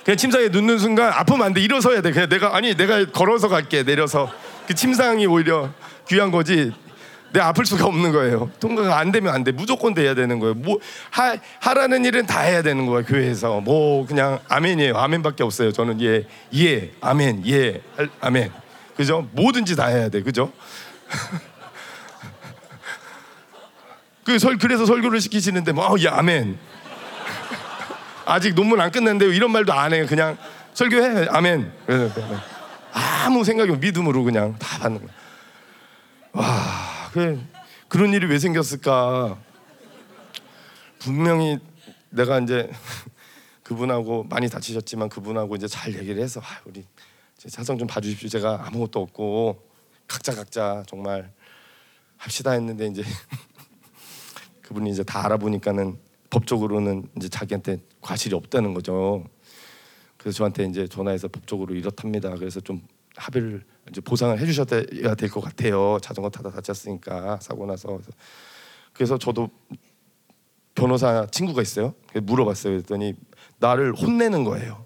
그냥 침상에 눕는 순간 아프면 안 돼. 일어서야 돼. 그냥 내가 아니 내가 걸어서 갈게. 내려서 그 침상이 오히려 귀한 거지. 내 아플 수가 없는 거예요. 통과가 안 되면 안 돼. 무조건 돼야 되는 거예요. 뭐 하, 하라는 일은 다 해야 되는 거예요. 교회에서 뭐 그냥 아멘이에요. 아멘밖에 없어요. 저는 예, 예, 아멘, 예, 아멘. 그죠? 뭐든지 다 해야 돼. 그죠? 그 설, 그래서 설교를 시키시는데 뭐, 어, 예, 아멘. 아직 논문 안 끝났는데 이런 말도 안 해요. 그냥 설교해, 아멘. 아무 생각이 없 믿음으로 그냥 다 받는 거야. 와, 그 그런 일이 왜 생겼을까? 분명히 내가 이제 [laughs] 그분하고 많이 다치셨지만 그분하고 이제 잘 얘기를 해서 아, 우리 자성 좀 봐주십시오. 제가 아무것도 없고 각자 각자 정말 합시다 했는데 이제 [laughs] 그분이 이제 다 알아보니까는 법적으로는 이제 자기한테 과실이 없다는 거죠. 그래서 저한테 이제 전화해서 법적으로 이렇답니다. 그래서 좀 합의를 이제 보상을 해주셔야 될 것 같아요. 자전거 타다 다쳤으니까 사고 나서 그래서 저도 변호사 친구가 있어요. 물어봤어요. 그랬더니 나를 혼내는 거예요.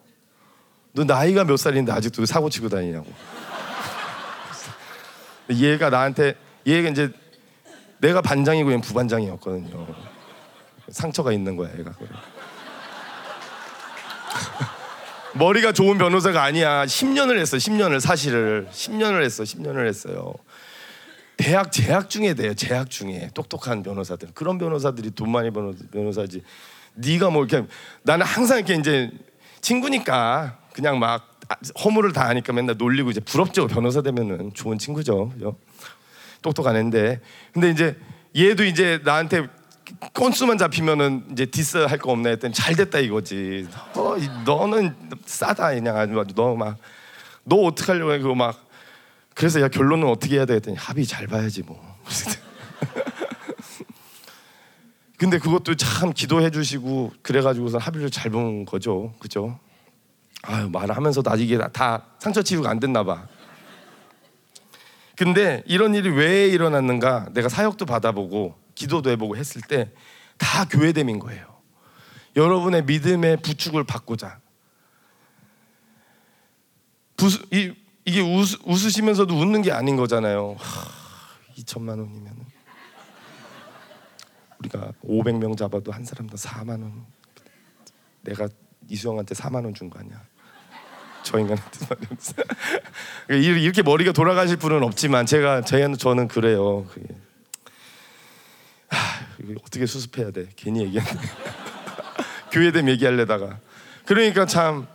너 나이가 몇 살인데 아직도 사고 치고 다니냐고. 얘가 나한테 얘가 이제 내가 반장이고 얘 부반장이었거든요. 상처가 있는 거야, 얘가. [laughs] 머리가 좋은 변호사가 아니야. 10년을 했어. 10년을 사실을 10년을 했어. 10년을 했어요. 대학 재학 중에 돼요. 재학 중에 똑똑한 변호사들. 그런 변호사들이 돈 많이 버는 변호사지. 네가 뭐 이렇게 나는 항상 이렇게 이제 친구니까 그냥 막 허물을 다 하니까 맨날 놀리고 이제 부럽죠. 변호사 되면은 좋은 친구죠. 그죠? 똑똑한 애인데. 근데 이제 얘도 이제 나한테 건수만 잡히면은 이제 디스 할 거 없나 했더니 잘 됐다 이거지. 어, 너는 싸다 그냥 아주 너막 너 어떻게 하려고 해 그거 막 그래서 야 결론은 어떻게 해야 돼 했더니 합의 잘 봐야지 뭐. [laughs] 근데 그것도 참 기도해 주시고 그래가지고서 합의를 잘 본 거죠. 그죠? 아유 말하면서도 아직 이게 다 상처 치유가 안 됐나 봐. 근데 이런 일이 왜 일어났는가? 내가 사역도 받아보고 기도도 해보고 했을 때 다 교회됨인 거예요. 여러분의 믿음의 부축을 받고자. 부수, 이, 이게 웃, 웃으시면서도 웃는 게 아닌 거잖아요. 하, 2천만 원이면 우리가 500명 잡아도 한 사람당 4만 원. 내가 이수영한테 4만 원 준 거 아니야? 저 인간한테 이렇게 머리가 돌아가실 분은 없지만 제가 저는 그래요. 하, 어떻게 수습해야 돼? 괜히 얘기하네. [laughs] 교회됨 얘기하려다가 그러니까 참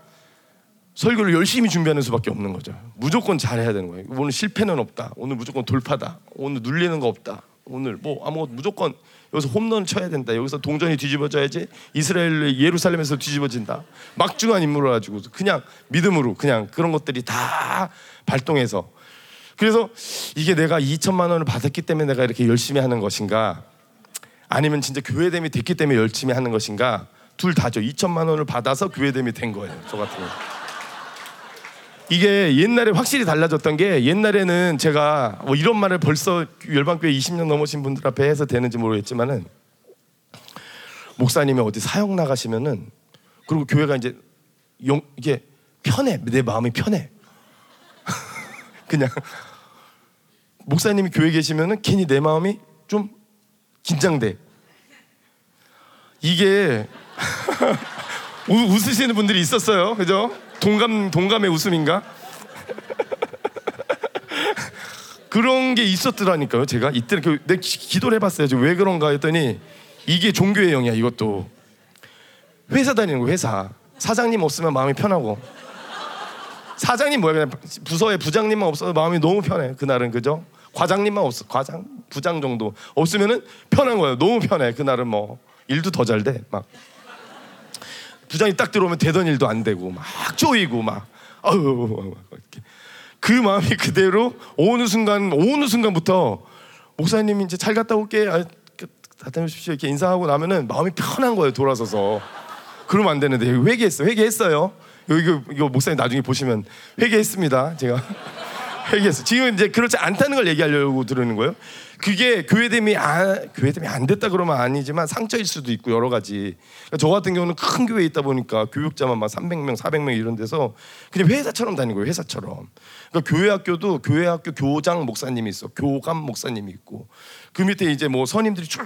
설교를 열심히 준비하는 수밖에 없는 거죠. 무조건 잘해야 되는 거예요. 오늘 실패는 없다. 오늘 무조건 돌파다. 오늘 눌리는 거 없다. 오늘 뭐 아무것도 무조건 여기서 홈런 쳐야 된다. 여기서 동전이 뒤집어져야지 이스라엘 예루살렘에서 뒤집어진다. 막중한 인물을 가지고 그냥 믿음으로 그냥 그런 것들이 다 발동해서 그래서 이게 내가 2천만 원을 받았기 때문에 내가 이렇게 열심히 하는 것인가 아니면 진짜 교회됨이 됐기 때문에 열심히 하는 것인가 둘 다죠. 2천만 원을 받아서 교회됨이 된 거예요. 저 같은 경우. 이게 옛날에 확실히 달라졌던 게 옛날에는 제가 뭐 이런 말을 벌써 열방교회 20년 넘으신 분들 앞에 해서 되는지 모르겠지만은 목사님이 어디 사역 나가시면은 그리고 교회가 이제 영, 이게 편해. 내 마음이 편해. [laughs] 그냥 목사님이 교회 계시면은 괜히 내 마음이 좀 긴장돼. 이게 [laughs] 웃으시는 분들이 있었어요. 그죠? 동감 동감의 웃음인가? 그런 게 있었더라니까요. 제가 이때 그, 내 기도를 해봤어요. 왜 그런가 했더니 이게 종교의 영이야. 이것도 회사 다니는 거 회사 사장님 없으면 마음이 편하고 사장님 뭐야 그냥 부서에 부장님만 없어도 마음이 너무 편해. 그날은 그죠? 과장님만 없어 과장 부장 정도 없으면은 편한 거예요. 너무 편해. 그날은 뭐 일도 더 잘 돼. 막 부장이 딱 들어오면 되던 일도 안 되고 막 쪼이고 막. 아유 그 마음이 그대로 어느 순간 어느 순간부터 목사님 이제 잘 갔다 올게. 아, 다녀오십시오. 이렇게 인사하고 나면은 마음이 편한 거예요 돌아서서. 그러면 안 되는데 회개했어 회개했어요. 이거, 이거 목사님 나중에 보시면 회개했습니다. 제가 [laughs] 회개했어 지금 이제 그렇지 않다는 걸 얘기하려고 들으는 거예요 그게 교회됨이 아, 교회됨이 안 됐다 그러면 아니지만 상처일 수도 있고 여러 가지. 그러니까 저 같은 경우는 큰 교회에 있다 보니까 교육자만 막 300명, 400명 이런 데서 그냥 회사처럼 다니고 회사처럼. 그러니까 교회 학교도 교회 학교 교장 목사님이 있어. 교감 목사님이 있고. 그 밑에 이제 뭐 선임들이 쭉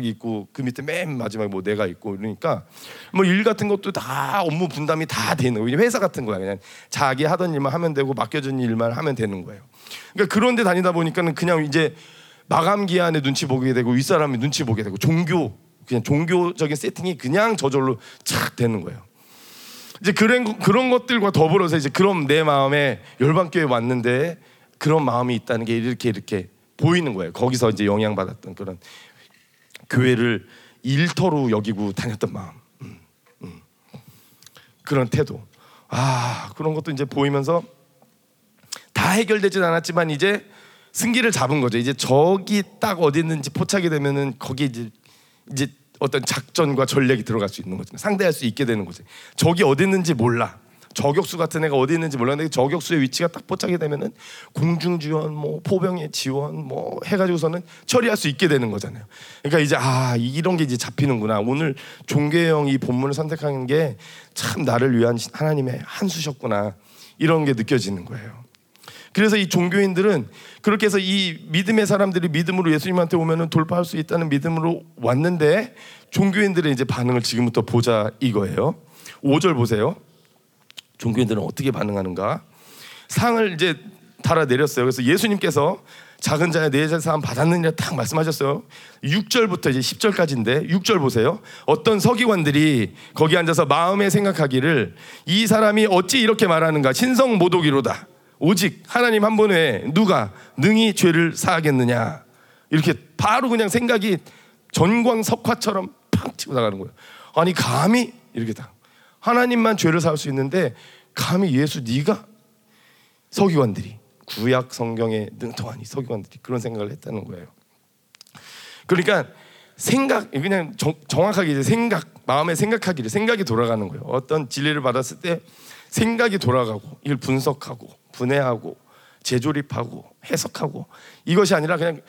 있고 그 밑에 맨 마지막에 뭐 내가 있고 그러니까 뭐 일 같은 것도 다 업무 분담이 다 되는 거예요. 회사 같은 거야. 그냥 자기 하던 일만 하면 되고 맡겨준 일만 하면 되는 거예요. 그러니까 그런 데 다니다 보니까는 그냥 이제 마감 기한에 눈치 보게 되고 윗사람이 눈치 보게 되고 종교 그냥 종교적인 세팅이 그냥 저절로 착 되는 거예요. 이제 그런 그런 것들과 더불어서 이제 그럼 내 마음에 열방교회 왔는데 그런 마음이 있다는 게 이렇게 이렇게 보이는 거예요. 거기서 이제 영향받았던 그런 교회를 일터로 여기고 다녔던 마음, 음, 음. 그런 태도. 아 그런 것도 이제 보이면서 다 해결되진 않았지만 이제 승기를 잡은 거죠. 이제 저기 딱 어디 있는지 포착이 되면은 거기 이제 이제 어떤 작전과 전략이 들어갈 수 있는 거죠. 상대할 수 있게 되는 거죠. 저기 어디 있는지 몰라. 저격수 같은 애가 어디 있는지 몰랐는데 저격수의 위치가 딱 포착이 되면은 공중 지원, 뭐 포병의 지원, 뭐 해가지고서는 처리할 수 있게 되는 거잖아요. 그러니까 이제 아 이런 게 이제 잡히는구나. 오늘 종교형 이 본문을 선택하는 게 참 나를 위한 하나님의 한 수셨구나. 이런 게 느껴지는 거예요. 그래서 이 종교인들은 그렇게 해서 이 믿음의 사람들이 믿음으로 예수님한테 오면은 돌파할 수 있다는 믿음으로 왔는데 종교인들의 이제 반응을 지금부터 보자 이거예요. 5절 보세요. 종교인들은 어떻게 반응하는가? 상을 이제 달아 내렸어요. 그래서 예수님께서 작은 자의 내자 사람 받았느냐 딱 말씀하셨어요. 6절부터 이제 10절까지인데 6절 보세요. 어떤 서기관들이 거기 앉아서 마음에 생각하기를 이 사람이 어찌 이렇게 말하는가? 신성 모독이로다. 오직 하나님 한 분에 누가 능히 죄를 사하겠느냐 이렇게 바로 그냥 생각이 전광석화처럼 팡 치고 나가는 거예요. 아니 감히 이렇게 다 하나님만 죄를 사할 수 있는데 감히 예수 네가 서기관들이 구약 성경에 능통하니 서기관들이 그런 생각을 했다는 거예요. 그러니까 생각 그냥 정, 정확하게 이제 생각 마음에 생각하기를 생각이 돌아가는 거예요. 어떤 진리를 받았을 때 생각이 돌아가고 이걸 분석하고 분해하고 재조립하고 해석하고 이것이 아니라 그냥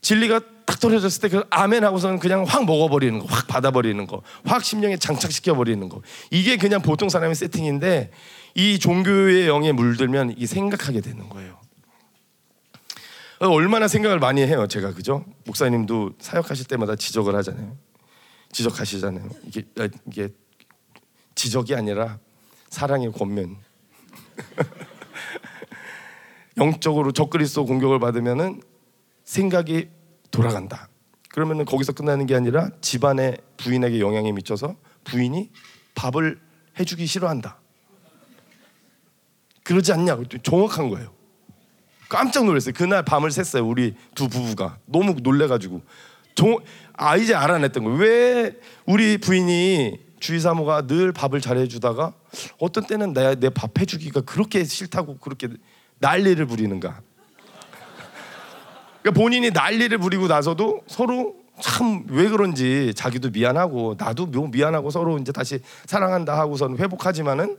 진리가 딱 떨어졌을 때 그 아멘 하고서는 그냥 확 먹어버리는 거, 확 받아버리는 거, 확 심령에 장착시켜 버리는 거. 이게 그냥 보통 사람의 세팅인데 이 종교의 영에 물들면 이 생각하게 되는 거예요. 얼마나 생각을 많이 해요, 제가 그죠? 목사님도 사역하실 때마다 지적을 하잖아요. 지적하시잖아요. 이게 아, 이게 지적이 아니라 사랑의 권면. [laughs] 영적으로 적그리스도 공격을 받으면은 생각이 돌아간다. 그러면은 거기서 끝나는 게 아니라 집안의 부인에게 영향이 미쳐서 부인이 밥을 해주기 싫어한다. 그러지 않냐? 정확한 거예요. 깜짝 놀랐어요. 그날 밤을 샜어요. 우리 두 부부가 너무 놀래가지고 아 이제 알아냈던 거예요. 왜 우리 부인이 주의 사모가 늘 밥을 잘해주다가 어떤 때는 내내 밥 해주기가 그렇게 싫다고 그렇게 난리를 부리는가? 그러니까 본인이 난리를 부리고 나서도 서로 참 왜 그런지 자기도 미안하고 나도 미안하고 서로 이제 다시 사랑한다 하고서는 회복하지만은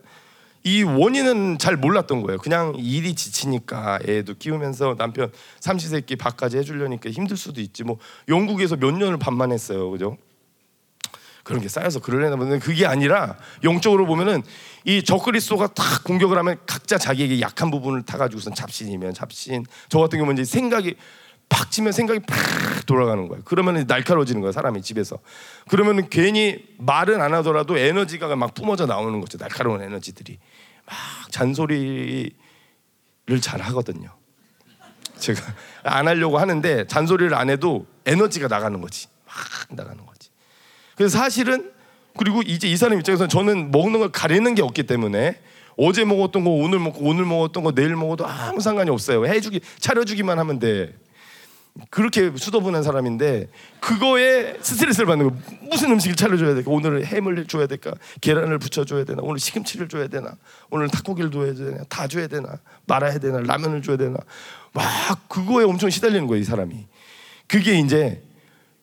이 원인은 잘 몰랐던 거예요. 그냥 일이 지치니까 애도 키우면서 남편 삼시세끼 밥까지 해주려니까 힘들 수도 있지. 뭐 영국에서 몇 년을 밥만 했어요, 그죠? 그런 게 쌓여서 그러려나 보는데 그게 아니라 영적으로 보면은 이 적그리스도가 탁 공격을 하면 각자 자기에게 약한 부분을 타가지고선 잡신이면 잡신. 저 같은 경우는 이제 생각이 팍 치면 생각이 팍 돌아가는 거예요. 그러면 날카로워지는 거예요, 사람이 집에서. 그러면 괜히 말은 안 하더라도 에너지가 막 뿜어져 나오는 거죠. 날카로운 에너지들이. 막 잔소리를 잘 하거든요. 제가 안 하려고 하는데 잔소리를 안 해도 에너지가 나가는 거지. 막 나가는 거지. 그래서 사실은 그리고 이제 이 사람 입장에서는 저는 먹는 걸 가리는 게 없기 때문에 어제 먹었던 거 오늘 먹고 오늘 먹었던 거 내일 먹어도 아무 상관이 없어요. 해주기 차려주기만 하면 돼. 그렇게 수도분한 사람인데 그거에 스트레스를 받는 거 무슨 음식을 차려줘야 될까? 오늘 햄을 줘야 될까? 계란을 부쳐줘야 되나? 오늘 시금치를 줘야 되나? 오늘 닭고기를 줘야 되나? 다 줘야 되나? 말아야 되나? 라면을 줘야 되나? 막 그거에 엄청 시달리는 거예요 이 사람이. 그게 이제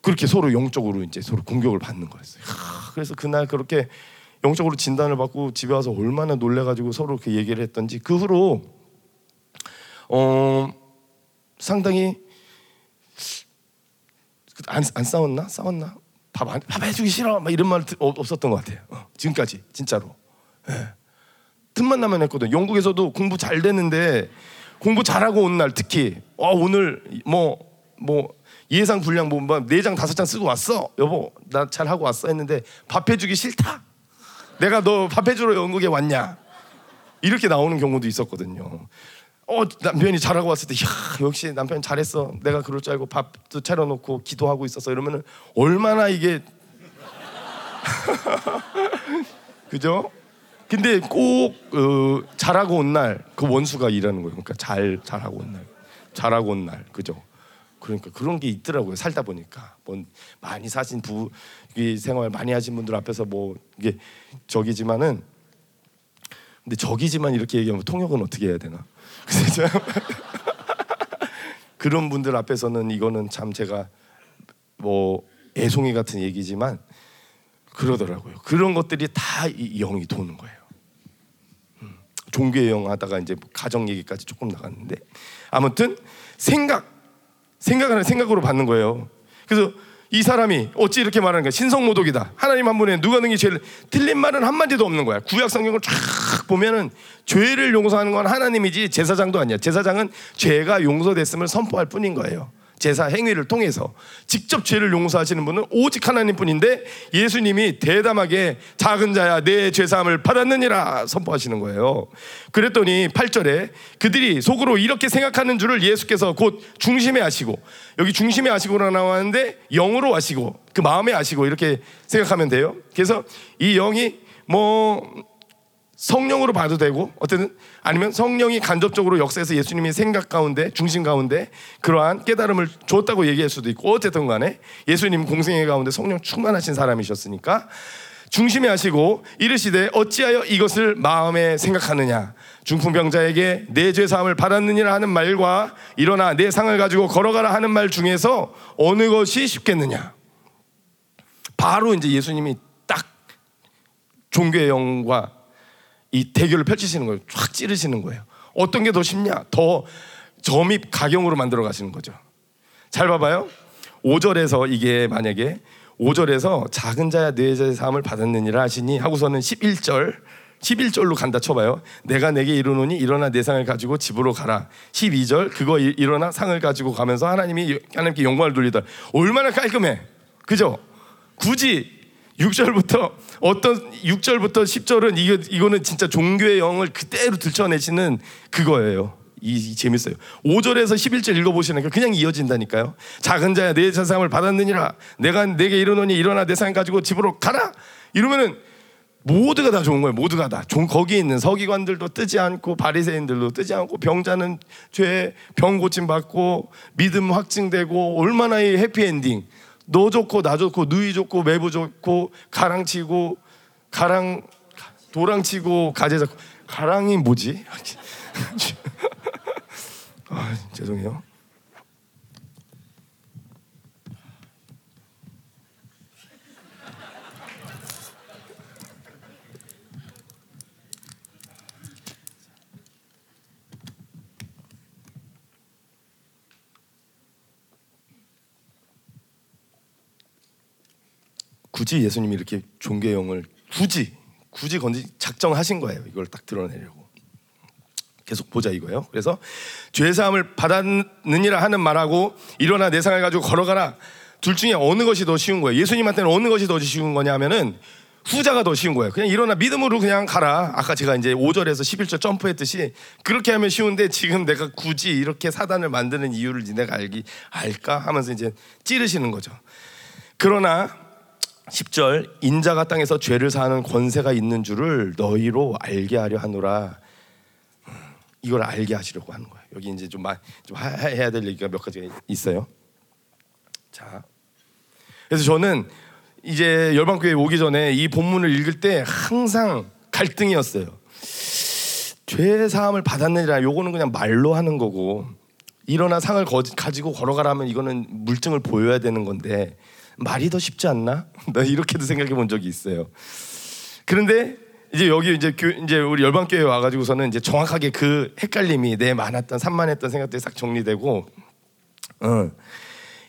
그렇게 서로 영적으로 이제 서로 공격을 받는 거였어요 그래서 그날 그렇게 영적으로 진단을 받고 집에 와서 얼마나 놀래가지고 서로 그 얘기를 했던지 그 후로 어 상당히 안, 안 싸웠나? 싸웠나? 밥, 안, 밥 해주기 싫어. 막 이런 말 없었던 것 같아요. 어, 지금까지 진짜로. 예. 틈만 나면 했거든. 영국에서도 공부 잘 됐는데 공부 잘하고 온 날 특히 어, 오늘 뭐뭐 뭐 예상 분량 뭐네 장 다섯 장 쓰고 왔어. 여보 나 잘 하고 왔어 했는데 밥 해주기 싫다. 내가 너 밥 해주러 영국에 왔냐? 이렇게 나오는 경우도 있었거든요. 어 남편이 잘하고 왔을 때 야, 역시 남편 잘했어. 내가 그럴 줄 알고 밥도 차려놓고 기도하고 있었어. 이러면은 얼마나 이게 [laughs] 그죠? 근데 꼭 어, 잘하고 온 날 그 원수가 일하는 거예요. 그러니까 잘 잘하고 온 날, 잘하고 온 날, 그죠? 그러니까 그런 게 있더라고요. 살다 보니까 뭐 많이 사신 부 생활 많이 하신 분들 앞에서 뭐 이게 저기지만은 근데 저기지만 이렇게 얘기하면 통역은 어떻게 해야 되나? [laughs] 그래서 [laughs] 그런 분들 앞에서는 이거는 참 제가 뭐 애송이 같은 얘기지만 그러더라고요. 그런 것들이 다 영이 도는 거예요. 음, 종교의 영 하다가 이제 가정 얘기까지 조금 나갔는데 아무튼 생각 생각하는 생각으로 받는 거예요. 그래서 이 사람이 어찌 이렇게 말하는 거야? 신성모독이다. 하나님 한 분에 누가 능히 죄를 틀린 말은 한 마디도 없는 거야. 구약 성경을 쫙 보면은 죄를 용서하는 건 하나님이지 제사장도 아니야. 제사장은 죄가 용서됐음을 선포할 뿐인 거예요. 제사 행위를 통해서 직접 죄를 용서하시는 분은 오직 하나님뿐인데 예수님이 대담하게 작은 자야 내 죄사함을 받았느니라 선포하시는 거예요. 그랬더니 8절에 그들이 속으로 이렇게 생각하는 줄을 예수께서 곧 중심에 하시고 여기 중심에 하시고라 나왔는데 영으로 하시고 그 마음에 하시고 이렇게 생각하면 돼요. 그래서 이 영이 뭐 성령으로 봐도 되고 어쨌든 아니면 성령이 간접적으로 역사에서 예수님의 생각 가운데 중심 가운데 그러한 깨달음을 줬다고 얘기할 수도 있고 어쨌든 간에 예수님 공생애 가운데 성령 충만하신 사람이셨으니까 중심에 하시고 이르시되 어찌하여 이것을 마음에 생각하느냐? 중풍병자에게 내 죄 사함을 받았느니라 하는 말과 일어나 내 상을 가지고 걸어가라 하는 말 중에서 어느 것이 쉽겠느냐? 바로 이제 예수님이 딱 종교의 영과 이 대결을 펼치시는 거예요. 쫙 찌르시는 거예요. 어떤 게 더 쉽냐? 더 점입 가경으로 만들어 가시는 거죠. 잘 봐봐요. 5절에서 이게 만약에 5절에서 작은 자야 네 자의 사함을 받았느니라 하시니 하고서는 11절 11절로 간다 쳐봐요. 내가 내게 이르노니 일어나 내 상을 가지고 집으로 가라. 12절 그거 일- 일어나 상을 가지고 가면서 하나님이 하나님께 영광을 돌리다. 얼마나 깔끔해. 그죠? 굳이 6절부터 어떤 6절부터 10절은 이거 이거는 진짜 종교의 영을 그대로 들춰내시는 그거예요. 이, 이 재밌어요. 5절에서 11절 읽어보시니까 그냥 이어진다니까요. 작은 자야 내 자상을 받았느니라. 내가 내게 이르노니 일어나 내 상 가지고 집으로 가라. 이러면은 모두가 다 좋은 거예요. 모두가 다. 종 거기 있는 서기관들도 뜨지 않고 바리새인들도 뜨지 않고 병자는 죄 병 고침 받고 믿음 확증되고 얼마나 이 해피 엔딩. 너 좋고 나 좋고 누이 좋고 매부 좋고 가랑 치고 가랑 도랑 치고 가재 잡고 가랑이 뭐지? [laughs] 아, 죄송해요. 굳이 예수님이 이렇게 종교형을 굳이 굳이 건지 작정하신 거예요. 이걸 딱 드러내려고. 계속 보자 이거예요. 그래서 죄 사함을 받았느니라 하는 말하고 일어나 내 상을 가지고 걸어가라. 둘 중에 어느 것이 더 쉬운 거예요? 예수님한테는 어느 것이 더 쉬운 거냐면은 후자가 더 쉬운 거예요. 그냥 일어나 믿음으로 그냥 가라. 아까 제가 이제 5절에서 11절 점프했듯이 그렇게 하면 쉬운데 지금 내가 굳이 이렇게 사단을 만드는 이유를 니네가 알기 알까 하면서 이제 찌르시는 거죠. 그러나 10절 인자가 땅에서 죄를 사하는 권세가 있는 줄을 너희로 알게 하려 하노라. 음, 이걸 알게 하시려고 하는 거예요. 여기 이제 좀, 마, 좀 하- 해야 될 얘기가 몇 가지가 있어요. 자, 그래서 저는 이제 열방교회 오기 전에 이 본문을 읽을 때 항상 갈등이었어요. 죄 사함을 받았느니라 요거는 그냥 말로 하는 거고 일어나 상을 거- 가지고 걸어가라 하면 이거는 물증을 보여야 되는 건데 말이 더 쉽지 않나? [laughs] 나 이렇게도 생각해 본 적이 있어요. 그런데 이제 여기 이제 교, 이제 우리 열방 교회 와 가지고서는 이제 정확하게 그 헷갈림이 내 많았던 산만했던 생각들이 싹 정리되고, 어.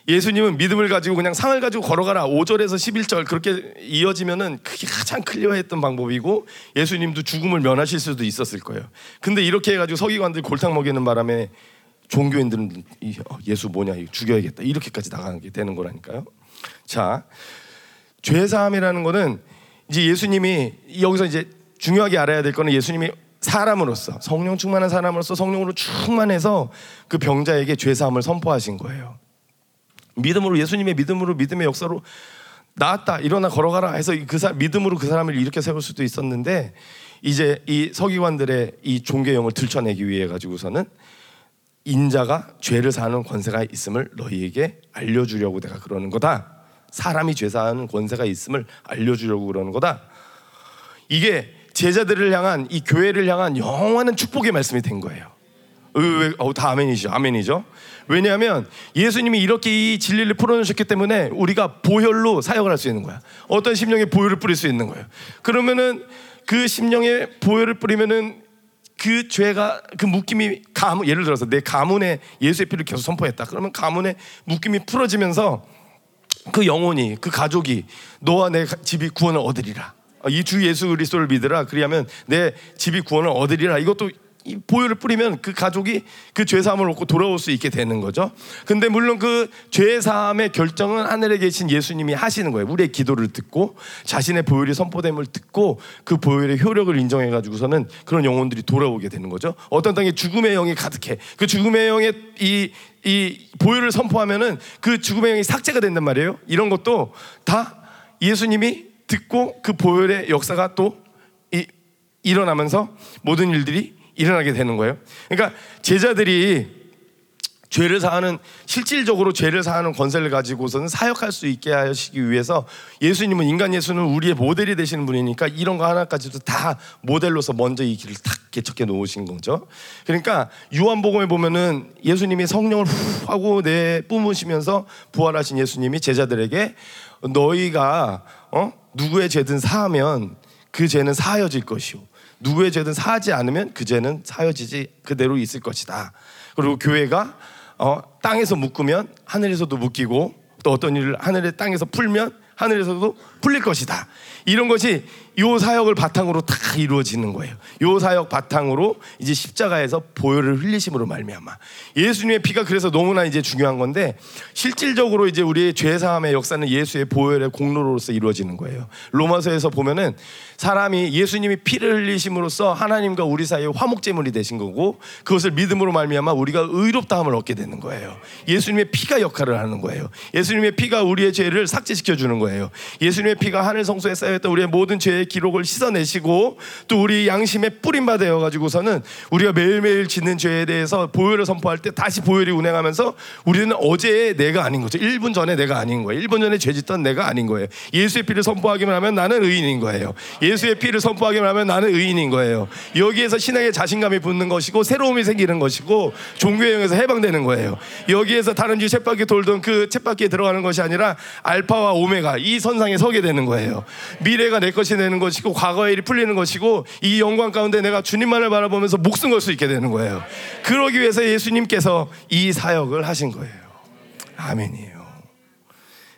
예수님은 믿음을 가지고 그냥 상을 가지고 걸어가라 5절에서 11절 그렇게 이어지면은 그게 가장 클리어했던 방법이고 예수님도 죽음을 면하실 수도 있었을 거예요. 근데 이렇게 해 가지고 서기관들 골탕 먹이는 바람에 종교인들은 이, 어, 예수 뭐냐 죽여야겠다 이렇게까지 나가게 되는 거라니까요. 자, 죄 사함이라는 거는 이제 예수님이 여기서 이제 중요하게 알아야 될 거는 예수님이 사람으로서 성령 충만한 사람으로서 성령으로 충만해서 그 병자에게 죄 사함을 선포하신 거예요. 믿음으로 예수님의 믿음으로 믿음의 역사로 나았다 일어나 걸어가라 해서 그 사, 믿음으로 그 사람을 일으켜 세울 수도 있었는데 이제 이 서기관들의 이 종교형을 들춰내기 위해 가지고서는 인자가 죄를 사는 권세가 있음을 너희에게 알려주려고 내가 그러는 거다. 사람이 죄 사는 권세가 있음을 알려주려고 그러는 거다. 이게 제자들을 향한 이 교회를 향한 영원한 축복의 말씀이 된 거예요. 어, 왜, 어, 다 아멘이죠. 아멘이죠. 왜냐하면 예수님이 이렇게 이 진리를 풀어주셨기 때문에 우리가 보혈로 사역을 할 수 있는 거야. 어떤 심령에 보혈을 뿌릴 수 있는 거예요. 그러면은 그 심령에 보혈을 뿌리면은 그 죄가 그 묶임이 가문 예를 들어서 내 가문에 예수의 피를 계속 선포했다. 그러면 가문의 묶임이 풀어지면서 그 영혼이 그 가족이 너와 내 가- 집이 구원을 얻으리라. 이 주 예수 그리스도를 믿으라. 그리하면 내 집이 구원을 얻으리라. 이것도 이 보혈을 뿌리면 그 가족이 그 죄 사함을 얻고 돌아올 수 있게 되는 거죠. 근데 물론 그 죄 사함의 결정은 하늘에 계신 예수님이 하시는 거예요. 우리의 기도를 듣고 자신의 보혈이 선포됨을 듣고 그 보혈의 효력을 인정해 가지고서는 그런 영혼들이 돌아오게 되는 거죠. 어떤 땅에 죽음의 영이 가득해. 그 죽음의 영의 이, 이 보혈을 선포하면은 그 죽음의 영이 삭제가 된단 말이에요. 이런 것도 다 예수님이 듣고 그 보혈의 역사가 또 이, 일어나면서 모든 일들이 일어나게 되는 거예요. 그러니까 제자들이 죄를 사하는 실질적으로 죄를 사하는 권세를 가지고서는 사역할 수 있게 하시기 위해서 예수님은 인간 예수는 우리의 모델이 되시는 분이니까 이런 거 하나까지도 다 모델로서 먼저 이 길을 탁 개척해 놓으신 거죠. 그러니까 요한복음에 보면은 예수님이 성령을 후 하고 내 뿜으시면서 부활하신 예수님이 제자들에게 너희가 어? 누구의 죄든 사하면 그 죄는 사하여질 것이요 누구의 죄든 사하지 않으면 그 죄는 사하여지지 그대로 있을 것이다. 그리고 교회가 어, 땅에서 묶으면 하늘에서도 묶이고 또 어떤 일을 하늘의 땅에서 풀면 하늘에서도 풀릴 것이다. 이런 것이 요 사역을 바탕으로 다 이루어지는 거예요. 요 사역 바탕으로 이제 십자가에서 보혈을 흘리심으로 말미암아 예수님의 피가 그래서 너무나 이제 중요한 건데 실질적으로 이제 우리의 죄 사함의 역사는 예수의 보혈의 공로로서 이루어지는 거예요. 로마서에서 보면은 사람이 예수님이 피를 흘리심으로써 하나님과 우리 사이에 화목제물이 되신 거고 그것을 믿음으로 말미암아 우리가 의롭다함을 얻게 되는 거예요. 예수님의 피가 역할을 하는 거예요. 예수님의 피가 우리의 죄를 삭제시켜 주는 거예요. 예수님의 피가 하늘 성소에 쌓 였던 우리의 모든 죄의 기록을 씻어내시고 또 우리 양심의 뿌림바 되어 가지고서는 우리가 매일매일 짓는 죄에 대해서 보혈을 선포할 때 다시 보혈이 운행하면서 우리는 어제의 내가 아닌 거죠. 1분 전에 내가 아닌 거예요. 1분 전에 죄 짓던 내가 아닌 거예요. 예수의 피를 선포하기만 하면 나는 의인인 거예요. 예수의 피를 선포하기만 하면 나는 의인인 거예요. 여기에서 신앙의 자신감이 붙는 것이고 새로움이 생기는 것이고 종교의 영에서 해방되는 거예요. 여기에서 다른 지 쳇바퀴 돌던 그 쳇바퀴에 들어가는 것이 아니라 알파와 오메가 이 선상에 서게 되는 거예요. 미래가 내 것이 되는 것이고 과거의 일이 풀리는 것이고 이 영광 가운데 내가 주님만을 바라보면서 목숨 걸 수 있게 되는 거예요. 그러기 위해서 예수님께서 이 사역을 하신 거예요. 아멘이에요.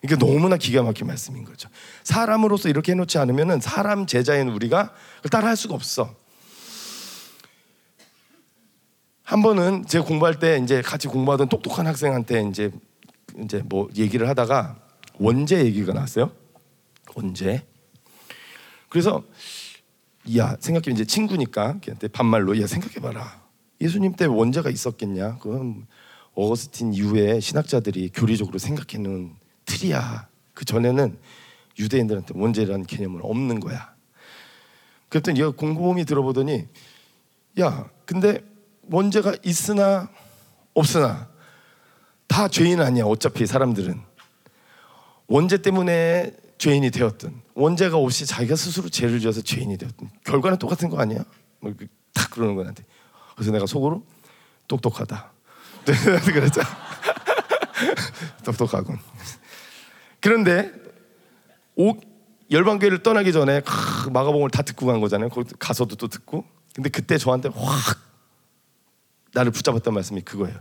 이게 너무나 기가 막힌 말씀인 거죠. 사람으로서 이렇게 해놓지 않으면 사람 제자인 우리가 따라 할 수가 없어. 한 번은 제가 공부할 때 이제 같이 공부하던 똑똑한 학생한테 이제 이제 뭐 얘기를 하다가 원죄 얘기가 나왔어요. 원죄. 그래서 야 생각해 이제 친구니까 걔한테 반말로 야 생각해봐라. 예수님 때 원죄가 있었겠냐? 그건 어거스틴 이후에 신학자들이 교리적으로 생각해놓은 틀이야. 그 전에는 유대인들한테 원죄라는 개념은 없는 거야. 그랬더니 얘가 곰곰이 들어보더니 야 근데 원죄가 있으나 없으나 다 죄인 아니야 어차피 사람들은 원죄 때문에 죄인이 되었든 원죄가 없이 자기가 스스로 죄를 지어서 죄인이 되었든 결과는 똑같은 거 아니야? 뭐딱 그러는 거야 나한테. 그래서 내가 속으로 똑똑하다. [laughs] 그랬죠 [laughs] 똑똑하군. 그런데 오, 열방교회를 떠나기 전에 크, 마가복음을 다 듣고 간 거잖아요. 거기 가서도 또 듣고. 근데 그때 저한테 확 나를 붙잡았던 말씀이 그거예요.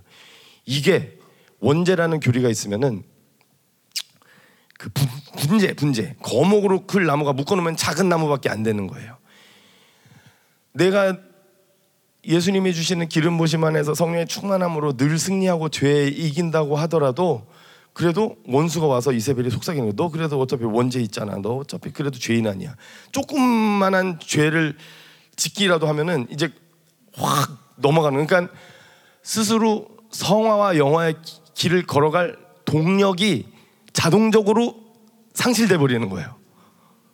이게 원죄라는 교리가 있으면은 그 분, 분재 분재 거목으로 클 나무가 묶어놓으면 작은 나무밖에 안 되는 거예요. 내가 예수님이 주시는 기름 부심 안에서 성령의 충만함으로 늘 승리하고 죄에 이긴다고 하더라도 그래도 원수가 와서 이세벨이 속삭이는 거야. 너 그래도 어차피 원죄 있잖아. 너 어차피 그래도 죄인 아니야. 조금만한 죄를 짓기라도 하면은 이제 확 넘어가는. 그러니까 스스로 성화와 영화의 길을 걸어갈 동력이 자동적으로 상실돼 버리는 거예요.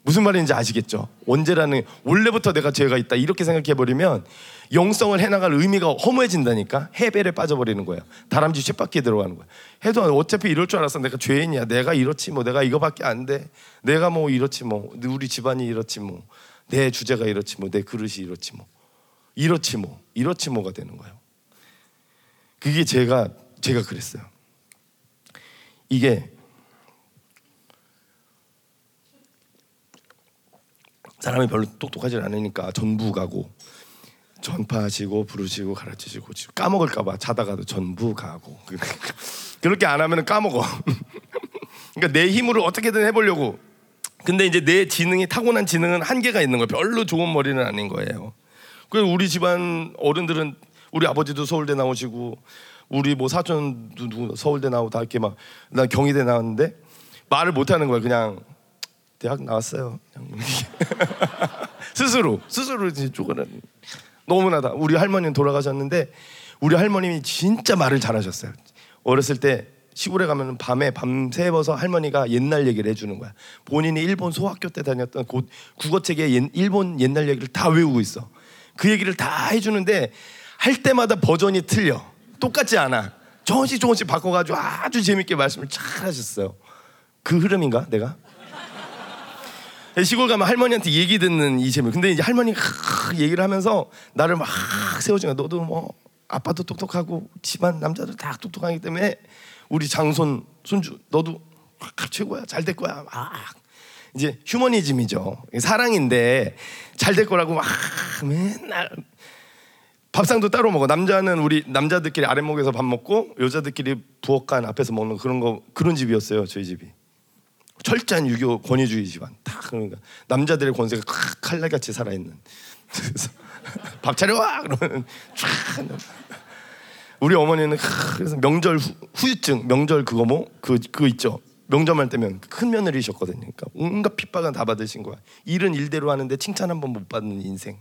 무슨 말인지 아시겠죠? 원죄라는 원래부터 내가 죄가 있다 이렇게 생각해 버리면 영성을 해나갈 의미가 허무해진다니까 해벨에 빠져버리는 거예요. 다람쥐 쳇바퀴에 들어가는 거예요. 해도 어차피 이럴 줄 알았어. 내가 죄인이야. 내가 이렇지 뭐. 내가 이거밖에 안 돼. 내가 뭐 이렇지 뭐. 우리 집안이 이렇지 뭐. 내 주제가 이렇지 뭐. 내 그릇이 이렇지 뭐. 이렇지 뭐. 이렇지 뭐가 되는 거예요. 그게 제가 제가 그랬어요. 이게 사람이 별로 똑똑하지 않으니까 전부 가고 전파하시고 부르시고 가르치시고 까먹을까봐 자다가도 전부 가고 [laughs] 그렇게 안 하면 까먹어. [laughs] 그러니까 내 힘으로 어떻게든 해보려고. 근데 이제 내 지능이 타고난 지능은 한계가 있는 거예요. 별로 좋은 머리는 아닌 거예요. 그래서 우리 집안 어른들은 우리 아버지도 서울대 나오시고 우리 뭐 사촌도 누구 서울대 나오고 다 이렇게 막 난 경희대 나왔는데 말을 못 하는 거야. 그냥 대학 나왔어요. [laughs] 스스로 스스로 이제 쪼그는 너무나다. 우리 할머니는 돌아가셨는데 우리 할머님이 진짜 말을 잘하셨어요. 어렸을 때 시골에 가면 밤에 밤새워서 할머니가 옛날 얘기를 해주는 거야. 본인이 일본 소학교 때 다녔던 곧 국어책에 일본 옛날 얘기를 다 외우고 있어. 그 얘기를 다 해주는데 할 때마다 버전이 틀려. 똑같지 않아. 조금씩 조금씩 바꿔가지고 아주 재밌게 말씀을 잘 하셨어요. 그 흐름인가 내가? 시골 가면 할머니한테 얘기 듣는 이 재미. 근데 이제 할머니가 얘기를 하면서 나를 막 세워주는 거야. 너도 뭐 아빠도 똑똑하고 집안 남자들 다 똑똑하기 때문에 우리 장손 손주 너도 아, 최고야. 잘 될 거야. 막 이제 휴머니즘이죠. 사랑인데 잘 될 거라고 막 맨날 밥상도 따로 먹어. 남자는 우리 남자들끼리 아랫목에서 밥 먹고 여자들끼리 부엌간 앞에서 먹는 그런 거 그런 집이었어요 저희 집이 철저한 유교 권위주의 집안. 다 그러니까 남자들의 권세가 칼날같이 살아있는. [laughs] 그래서 밥 차려와! 그러면 쫙 우리 어머니는 그래서 명절 후, 후유증 명절 그거 뭐그 그거 있죠? 명절만 되면 큰 며느리셨거든요. 그러니까 온갖 핍박은 다 받으신 거야. 일은 일대로 하는데 칭찬 한 번 못 받는 인생.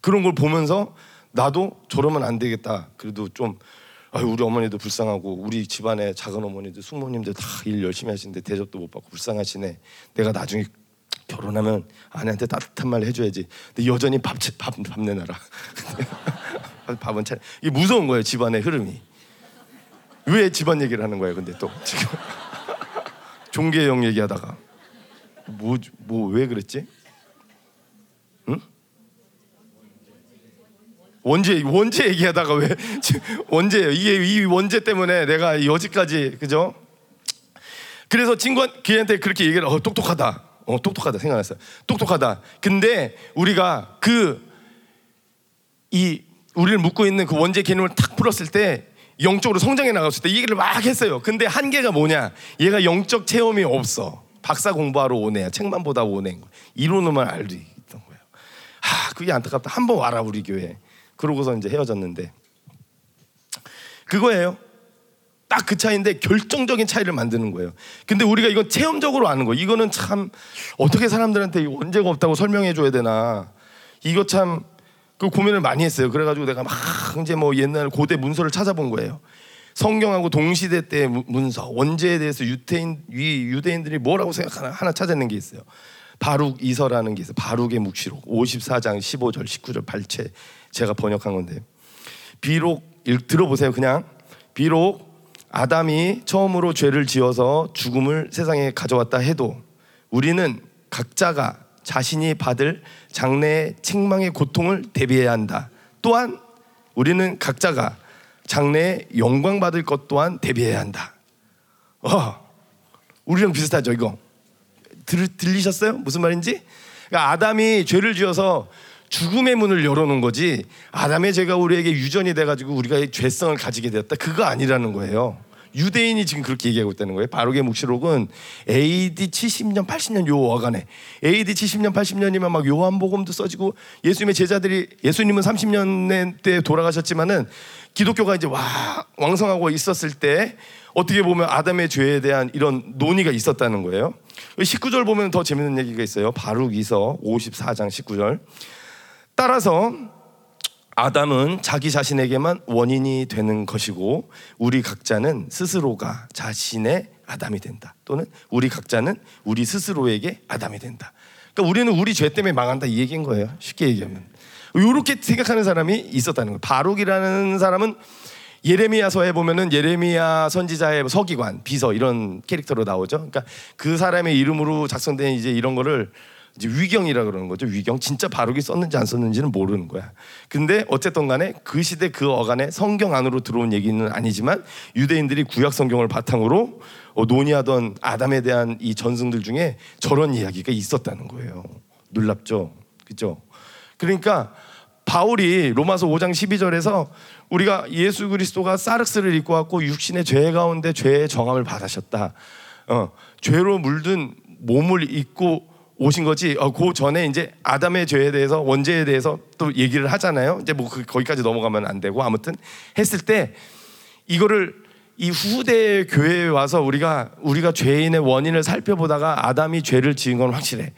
그런 걸 보면서 나도 저러면 안 되겠다. 그래도 좀 아유, 우리 어머니도 불쌍하고 우리 집안에 작은 어머니들 숙모님들 다 일 열심히 하시는데 대접도 못 받고 불쌍하시네 내가 나중에 결혼하면 아내한테 따뜻한 말 해줘야지. 근데 여전히 밥, 밥, 밥 내놔라. [laughs] 밥은 차. 이게 무서운 거예요 집안의 흐름이. 왜 집안 얘기를 하는 거예요? 근데 또 지금 [laughs] 종교형 얘기하다가 뭐 뭐 왜 그랬지? 원죄 원죄 얘기하다가 왜 [laughs] 원죄예요? 이게 이 원죄 때문에 내가 여지까지 그죠? 그래서 친구 걔한테 그렇게 얘기를 어 똑똑하다. 어, 똑똑하다 생각났어요. 똑똑하다. 근데 우리가 그 이 우리를 묶고 있는 그 원죄 개념을 탁 풀었을 때 영적으로 성장해 나갔을 때이 얘기를 막 했어요. 근데 한계가 뭐냐? 얘가 영적 체험이 없어. 박사 공부하러 오네. 책만 보다 오네. 이론으로만 알고 있던 거예요. 하, 그게 안타깝다. 한번 와라 우리 교회. 그러고서 이제 헤어졌는데 그거예요. 딱 그 차이인데 결정적인 차이를 만드는 거예요. 근데 우리가 이건 체험적으로 아는 거. 이거는 참 어떻게 사람들한테 원죄가 없다고 설명해 줘야 되나. 이거 참 그 고민을 많이 했어요. 그래가지고 내가 막 이제 뭐 옛날 고대 문서를 찾아본 거예요. 성경하고 동시대 때 문서 원죄에 대해서 유태인 유대인들이 뭐라고 생각하나 하나 찾아낸 게 있어요. 바룩 이서라는 게 있어요. 바룩의 묵시록 54장 15절 19절 발췌 제가 번역한 건데 비록 들어보세요. 그냥 비록 아담이 처음으로 죄를 지어서 죽음을 세상에 가져왔다 해도 우리는 각자가 자신이 받을 장래의 책망의 고통을 대비해야 한다. 또한 우리는 각자가 장래에 영광 받을 것 또한 대비해야 한다. 어, 우리랑 비슷하죠 이거. 들, 들리셨어요? 무슨 말인지? 그러니까 아담이 죄를 지어서 죽음의 문을 열어놓은 거지 아담의 죄가 우리에게 유전이 돼가지고 우리가 죄성을 가지게 되었다. 그거 아니라는 거예요. 유대인이 지금 그렇게 얘기하고 있다는 거예요. 바로의 묵시록은 AD 70년 80년 요 어간에 AD 70년 80년이면 막 요한복음도 써지고 예수님의 제자들이 예수님은 30년 때 돌아가셨지만은 기독교가 이제 와 왕성하고 있었을 때 어떻게 보면 아담의 죄에 대한 이런 논의가 있었다는 거예요. 19절 보면 더 재밌는 얘기가 있어요. 바룩이서 54장 19절 따라서 아담은 자기 자신에게만 원인이 되는 것이고 우리 각자는 스스로가 자신의 아담이 된다. 또는 우리 각자는 우리 스스로에게 아담이 된다. 그러니까 우리는 우리 죄 때문에 망한다 이 얘기인 거예요. 쉽게 얘기하면. 이렇게 생각하는 사람이 있었다는 거예요. 바룩이라는 사람은 예레미야서에 보면은 예레미야 선지자의 서기관, 비서 이런 캐릭터로 나오죠. 그러니까 그 사람의 이름으로 작성된 이제 이런 거를 이제 위경이라 그러는 거죠. 위경 진짜 바룩이 썼는지 안 썼는지는 모르는 거야. 근데 어쨌든 간에 그 시대 그 어간에 성경 안으로 들어온 얘기는 아니지만 유대인들이 구약 성경을 바탕으로 어, 논의하던 아담에 대한 이 전승들 중에 저런 이야기가 있었다는 거예요. 놀랍죠. 그죠? 그러니까 바울이 로마서 5장 12절에서 우리가 예수 그리스도가 사르스를 입고 왔고 육신의 죄 가운데 죄의 정함을 받으셨다. 어, 죄로 물든 몸을 입고 오신 거지. 어, 그 전에 이제 아담의 죄에 대해서 원죄에 대해서 또 얘기를 하잖아요. 이제 뭐 그, 거기까지 넘어가면 안 되고 아무튼 했을 때 이거를 이 후대 교회에 와서 우리가 우리가 죄인의 원인을 살펴보다가 아담이 죄를 지은 건 확실해.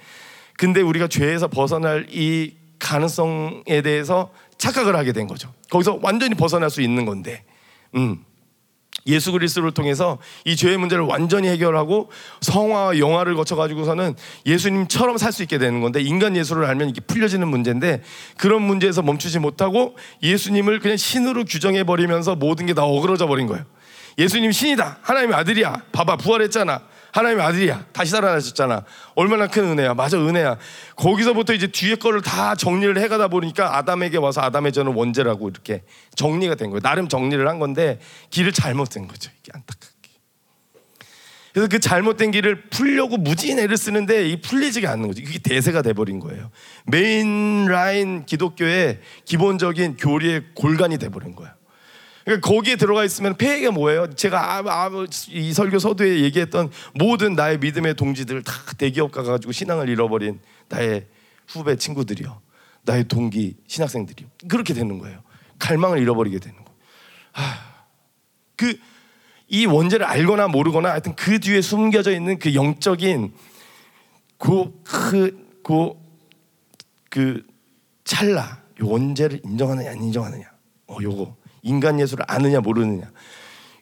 근데 우리가 죄에서 벗어날 이 가능성에 대해서 착각을 하게 된 거죠. 거기서 완전히 벗어날 수 있는 건데. 음. 예수 그리스도를 통해서 이 죄의 문제를 완전히 해결하고 성화와 영화를 거쳐 가지고서는 예수님처럼 살 수 있게 되는 건데 인간 예수를 알면 이게 풀려지는 문제인데 그런 문제에서 멈추지 못하고 예수님을 그냥 신으로 규정해 버리면서 모든 게 다 어그러져 버린 거예요. 예수님 신이다. 하나님의 아들이야. 봐봐 부활했잖아. 하나님의 아들이야. 다시 살아나셨잖아. 얼마나 큰 은혜야. 맞아, 은혜야. 거기서부터 이제 뒤에 거를 다 정리를 해가다 보니까 아담에게 와서 아담의 저는 원죄라고 이렇게 정리가 된 거예요. 나름 정리를 한 건데 길을 잘못 된 거죠. 이게 안타깝게. 그래서 그 잘못된 길을 풀려고 무진 애를 쓰는데 이 풀리지가 않는 거지. 그게 대세가 돼버린 거예요. 메인 라인 기독교의 기본적인 교리의 골간이 돼버린 거야. 그러니까 거기에 들어가 있으면 폐해가 뭐예요? 제가 아, 아, 이 설교 서두에 얘기했던 모든 나의 믿음의 동지들 다 대기업 가가지고 신앙을 잃어버린 나의 후배 친구들이요, 나의 동기 신학생들이요. 그렇게 되는 거예요. 갈망을 잃어버리게 되는 거예요. 아, 그이 원죄를 알거나 모르거나 하여튼 그 뒤에 숨겨져 있는 그 영적인 그그그 그, 그 찰나 요 원죄를 인정하느냐 안 인정하느냐 어 요거 인간 예수를 아느냐 모르느냐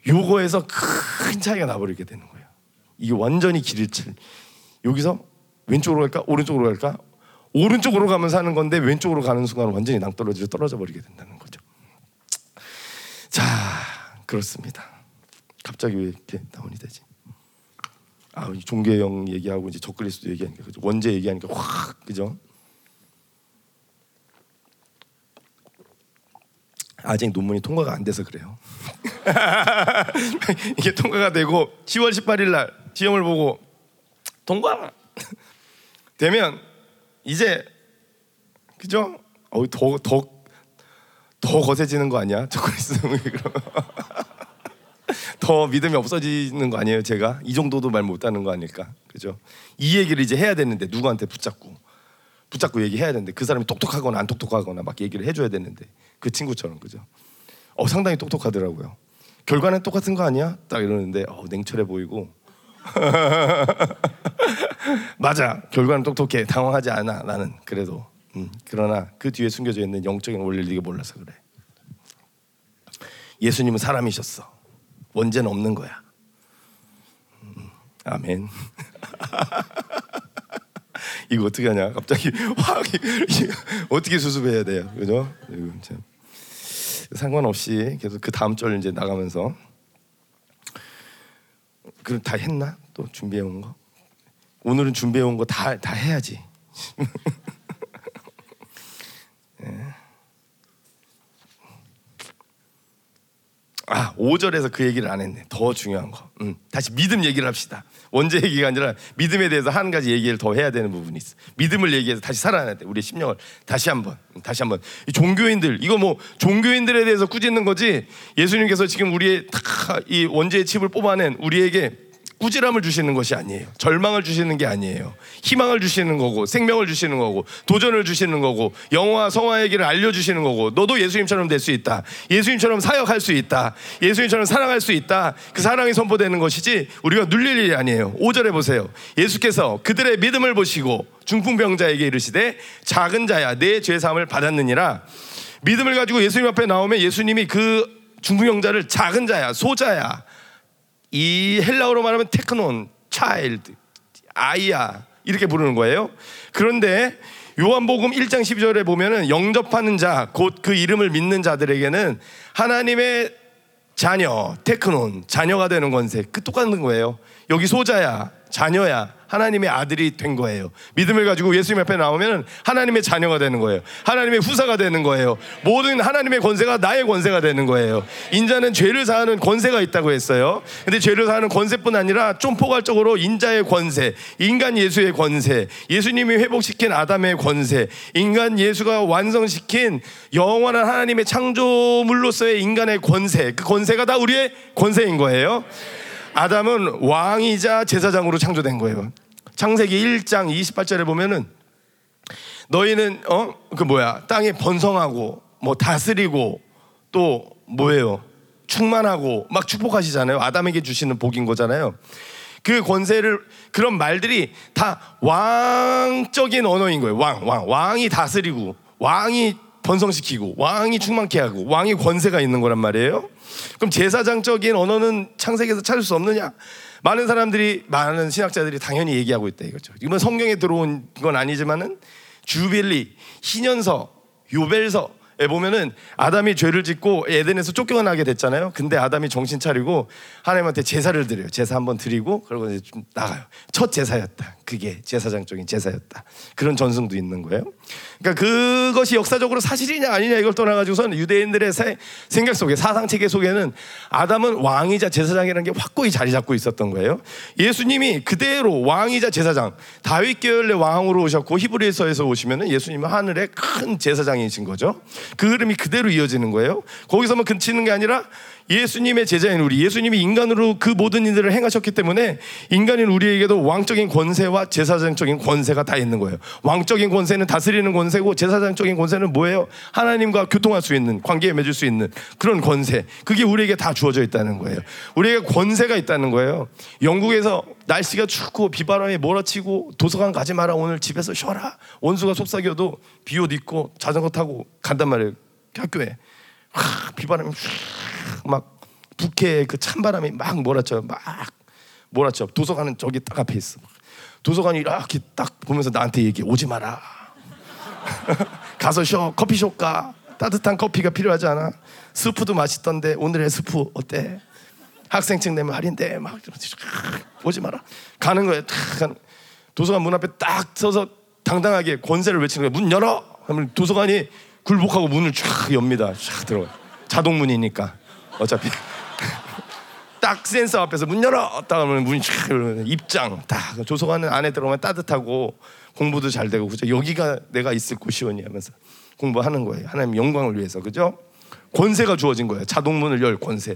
요거에서 큰 차이가 나버리게 되는 거예요. 이게 완전히 길을 칠 여기서 왼쪽으로 갈까 오른쪽으로 갈까 오른쪽으로 가면 사는 건데 왼쪽으로 가는 순간 완전히 낭떠러지로 떨어져 버리게 된다는 거죠. 자 그렇습니다. 갑자기 왜 이렇게 다운이 되지? 아, 종교형 얘기하고 이제 적그리스도 얘기하니까 그죠? 원죄 얘기하니까 확 그죠? 아직 논문이 통과가 안 돼서 그래요. [laughs] 이게 통과가 되고 10월 18일 날 시험을 보고 통과 [laughs] 되면 이제 그죠? 어, 더, 더, 더 거세지는 거 아니야? 저그리스 [laughs] 더 믿음이 없어지는 거 아니에요? 제가 이 정도도 말 못하는 거 아닐까? 그죠? 이 얘기를 이제 해야 되는데 누구한테 붙잡고 붙잡고 얘기해야 되는데 그 사람이 똑똑하거나 안 똑똑하거나 막 얘기를 해줘야 되는데 그 친구처럼 그죠? 어 상당히 똑똑하더라고요. 결과는 똑같은 거 아니야? 딱 이러는데 어, 냉철해 보이고. [laughs] 맞아. 결과는 똑똑해. 당황하지 않아 나는. 그래도. 음, 그러나 그 뒤에 숨겨져 있는 영적인 원리를 네가 몰라서 그래. 예수님은 사람이셨어. 원죄는 없는 거야. 음, 아멘 [laughs] 이거 어떻게 하냐 갑자기 [laughs] 확 어떻게 수습해야 돼요 그죠 상관없이 계속 그 다음 절 이제 나가면서 그럼 다 했나? 또 준비해 온 거? 오늘은 준비해 온 거 다 다 해야지. [laughs] 예. 아, 5절에서 그 얘기를 안 했네. 더 중요한 거. 음, 다시 믿음 얘기를 합시다. 원죄 얘기가 아니라 믿음에 대해서 한 가지 얘기를 더 해야 되는 부분이 있어. 믿음을 얘기해서 다시 살아나야 돼. 우리의 심령을 다시 한번, 음, 다시 한번. 종교인들 이거 뭐 종교인들에 대해서 꾸짖는 거지. 예수님께서 지금 우리의 이 원죄의 칩을 뽑아낸 우리에게 꾸지람을 주시는 것이 아니에요. 절망을 주시는 게 아니에요. 희망을 주시는 거고, 생명을 주시는 거고, 도전을 주시는 거고, 영화, 성화의 길을 알려주시는 거고, 너도 예수님처럼 될 수 있다. 예수님처럼 사역할 수 있다. 예수님처럼 사랑할 수 있다. 그 사랑이 선포되는 것이지, 우리가 눌릴 일이 아니에요. 5절에 보세요. 예수께서 그들의 믿음을 보시고, 중풍병자에게 이르시되, 작은 자야, 내 죄사함을 받았느니라. 믿음을 가지고 예수님 앞에 나오면 예수님이 그 중풍병자를 작은 자야, 소자야, 이 헬라어로 말하면 테크논, 차일드, 아이야 이렇게 부르는 거예요. 그런데 요한복음 1장 12절에 보면은 영접하는 자, 곧 그 이름을 믿는 자들에게는 하나님의 자녀, 테크논, 자녀가 되는 권세, 그 똑같은 거예요. 여기 소자야, 자녀야, 하나님의 아들이 된 거예요. 믿음을 가지고 예수님 앞에 나오면 하나님의 자녀가 되는 거예요. 하나님의 후사가 되는 거예요. 모든 하나님의 권세가 나의 권세가 되는 거예요. 인자는 죄를 사하는 권세가 있다고 했어요. 근데 죄를 사하는 권세뿐 아니라 좀 포괄적으로 인자의 권세, 인간 예수의 권세, 예수님이 회복시킨 아담의 권세, 인간 예수가 완성시킨 영원한 하나님의 창조물로서의 인간의 권세, 그 권세가 다 우리의 권세인 거예요. 아담은 왕이자 제사장으로 창조된 거예요. 창세기 1장 28절에 보면은 너희는 어 그 뭐야 땅에 번성하고 뭐 다스리고 또 뭐예요 충만하고 막 축복하시잖아요. 아담에게 주시는 복인 거잖아요. 그 권세를 그런 말들이 다 왕적인 언어인 거예요. 왕, 왕, 왕이 다스리고 왕이 번성시키고 왕이 충만케 하고 왕이 권세가 있는 거란 말이에요. 그럼 제사장적인 언어는 창세기에서 찾을 수 없느냐? 많은 사람들이 많은 신학자들이 당연히 얘기하고 있다 이거죠. 이건 성경에 들어온 건 아니지만은 주빌리, 희년서, 요벨서, 에 보면은 아담이 죄를 짓고 에덴에서 쫓겨나게 됐잖아요. 근데 아담이 정신 차리고 하나님한테 제사를 드려요. 제사 한번 드리고 그러고 이제 좀 나가요. 첫 제사였다. 그게 제사장적인 제사였다. 그런 전승도 있는 거예요. 그러니까 그것이 역사적으로 사실이냐 아니냐 이걸 떠나가지고서는 유대인들의 생각 속에 사상 체계 속에는 아담은 왕이자 제사장이라는 게 확고히 자리 잡고 있었던 거예요. 예수님이 그대로 왕이자 제사장 다윗 계열의 왕으로 오셨고 히브리서에서 오시면은 예수님은 하늘의 큰 제사장이신 거죠. 그 흐름이 그대로 이어지는 거예요. 거기서만 그치는 게 아니라 예수님의 제자인 우리, 예수님이 인간으로 그 모든 일들을 행하셨기 때문에 인간인 우리에게도 왕적인 권세와 제사장적인 권세가 다 있는 거예요. 왕적인 권세는 다스리는 권세고 제사장적인 권세는 뭐예요? 하나님과 교통할 수 있는, 관계에 맺을 수 있는 그런 권세. 그게 우리에게 다 주어져 있다는 거예요. 우리에게 권세가 있다는 거예요. 영국에서 날씨가 춥고 비바람이 몰아치고 도서관 가지 마라 오늘 집에서 쉬어라 원수가 속삭여도 비옷 입고 자전거 타고 간단 말이에요 학교에 하, 비바람이 막 북해 그 찬바람이 막 몰아쳐요. 막 몰아쳐. 도서관은 저기 딱 앞에 있어. 도서관이 이렇게 딱 보면서 나한테 얘기해 오지 마라. [laughs] 가서 쉬어. 커피숍 가. 따뜻한 커피가 필요하지 않아. 스프도 맛있던데 오늘의 스프 어때? 학생증 내면 할인돼. 막 보지 [laughs] 마라. 가는 거예요. 탁 도서관 문 앞에 딱 서서 당당하게 권세를 외치는 거예요 문 열어. 하면 도서관이 굴복하고 문을 쫙 엽니다. 쫙 들어가 자동문이니까 어차피 딱 센서 앞에서 문 열어 딱 하면 문이 쫙 입장 딱 도서관은 안에 들어가면 따뜻하고 공부도 잘 되고 그죠 여기가 내가 있을 곳이오니 하면서 공부하는 거예요 하나님 영광을 위해서 그죠 권세가 주어진 거예요. 자동문을 열 권세.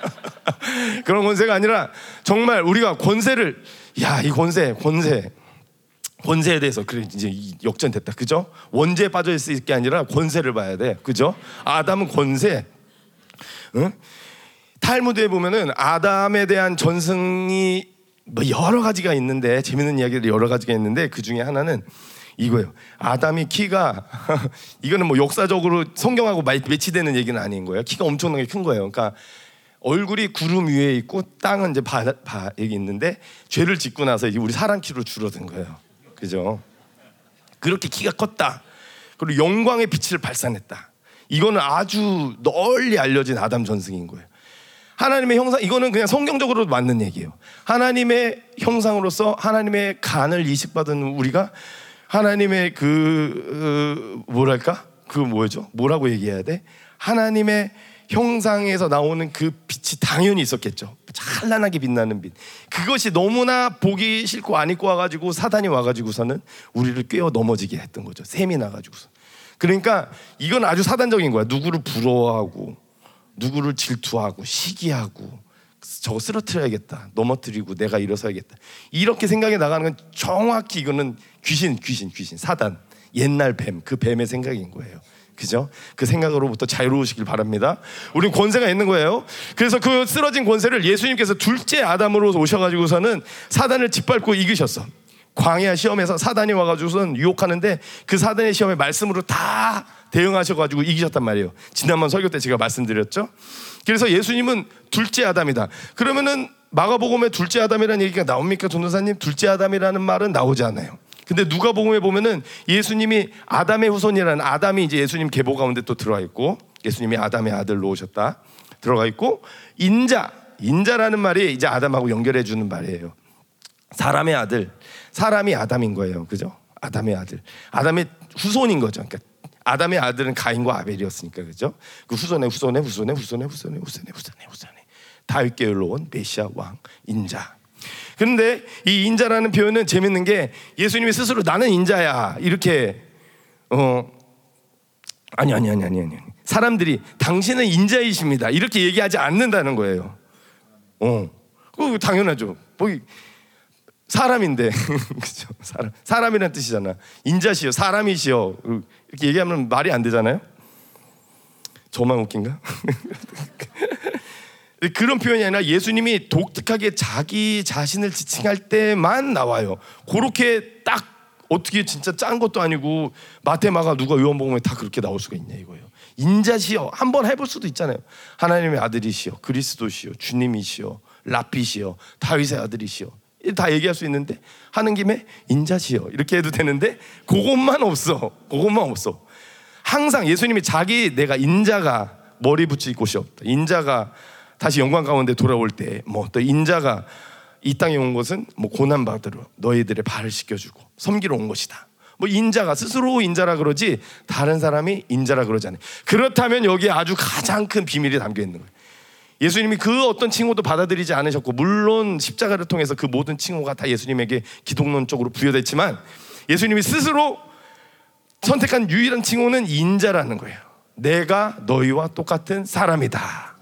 [laughs] 그런 권세가 아니라 정말 우리가 권세를 야 이 권세 권세 권세에 대해서 그래 이제 역전됐다 그죠? 원죄에 빠져 있을 게 아니라 권세를 봐야 돼 그죠? 아담은 권세. 응? 탈무드에 보면은 아담에 대한 전승이 뭐 여러 가지가 있는데 재밌는 이야기들이 여러 가지가 있는데 그 중에 하나는 이거예요. 아담이 키가 [laughs] 이거는 뭐 역사적으로 성경하고 매치되는 얘기는 아닌 거예요. 키가 엄청나게 큰 거예요. 그러니까 얼굴이 구름 위에 있고 땅은 이제 바, 바 여기 있는데 죄를 짓고 나서 이제 우리 사람 키로 줄어든 거예요. 그죠? 그렇게 키가 컸다. 그리고 영광의 빛을 발산했다. 이거는 아주 널리 알려진 아담 전승인 거예요. 하나님의 형상 이거는 그냥 성경적으로 맞는 얘기예요. 하나님의 형상으로서 하나님의 간을 이식받은 우리가 하나님의 그 어, 뭐랄까 그 뭐죠? 뭐라고 얘기해야 돼? 하나님의 형상에서 나오는 그 빛이 당연히 있었겠죠. 찬란하게 빛나는 빛. 그것이 너무나 보기 싫고 안 입고 와가지고 사단이 와가지고서는 우리를 꿰어 넘어지게 했던 거죠. 샘이 나가지고서. 그러니까 이건 아주 사단적인 거야. 누구를 부러워하고, 누구를 질투하고, 시기하고, 저거 쓰러뜨려야겠다. 넘어뜨리고 내가 일어서야겠다. 이렇게 생각이 나가는 건 정확히 이거는 귀신, 귀신, 귀신, 사단. 옛날 뱀, 그 뱀의 생각인 거예요. 그죠? 그 생각으로부터 자유로우시길 바랍니다. 우린 권세가 있는 거예요. 그래서 그 쓰러진 권세를 예수님께서 둘째 아담으로 오셔가지고서는 사단을 짓밟고 이기셨어. 광야 시험에서 사단이 와가지고선 유혹하는데 그 사단의 시험에 말씀으로 다 대응하셔가지고 이기셨단 말이에요. 지난번 설교 때 제가 말씀드렸죠. 그래서 예수님은 둘째 아담이다. 그러면은 마가복음에 둘째 아담이라는 얘기가 나옵니까, 전도사님? 둘째 아담이라는 말은 나오지 않아요. 근데 누가복음에 보면은 예수님이 아담의 후손이라는 아담이 이제 예수님 계보 가운데 또 들어와 있고 예수님이 아담의 아들로 오셨다 들어가 있고 인자 인자라는 말이 이제 아담하고 연결해 주는 말이에요. 사람의 아들 사람이 아담인 거예요. 그죠? 아담의 아들. 아담의 후손인 거죠. 그러니까 아담의 아들은 가인과 아벨이었으니까 그죠? 그 후손의 후손의 후손의 후손의 후손의 후손의 후손의 후손의 다윗 계열로 온 메시아 왕 인자. 그런데 이 인자라는 표현은 재밌는 게 예수님이 스스로 나는 인자야 이렇게 어 아니 아니 아니 아니 아니 사람들이 당신은 인자이십니다 이렇게 얘기하지 않는다는 거예요. 어, 그 당연하죠. 뭐 사람인데 [laughs] 그죠? 사람 사람이란 뜻이잖아. 인자시여 사람이시여 이렇게 얘기하면 말이 안 되잖아요. 저만 웃긴가? [laughs] 그런 표현이 아니라 예수님이 독특하게 자기 자신을 지칭할 때만 나와요. 그렇게 딱 어떻게 진짜 짠 것도 아니고 마테마가 누가 요한복음에 다 그렇게 나올 수가 있냐 이거예요. 인자시여 한번 해볼 수도 있잖아요. 하나님의 아들이시여 그리스도시여 주님이시여 라피시여 다윗의 아들이시여 다 얘기할 수 있는데 하는 김에 인자시여 이렇게 해도 되는데 그것만 없어. 그것만 없어. 항상 예수님이 자기 내가 인자가 머리 붙일 곳이 없다. 인자가 다시 영광 가운데 돌아올 때 뭐 또 인자가 이 땅에 온 것은 뭐 고난 받으러 너희들의 발을 씻겨주고 섬기러 온 것이다. 뭐 인자가 스스로 인자라 그러지 다른 사람이 인자라 그러지 않아요. 그렇다면 여기에 아주 가장 큰 비밀이 담겨 있는 거예요. 예수님이 그 어떤 칭호도 받아들이지 않으셨고 물론 십자가를 통해서 그 모든 칭호가 다 예수님에게 기독론적으로 부여됐지만 예수님이 스스로 선택한 유일한 칭호는 인자라는 거예요. 내가 너희와 똑같은 사람이다.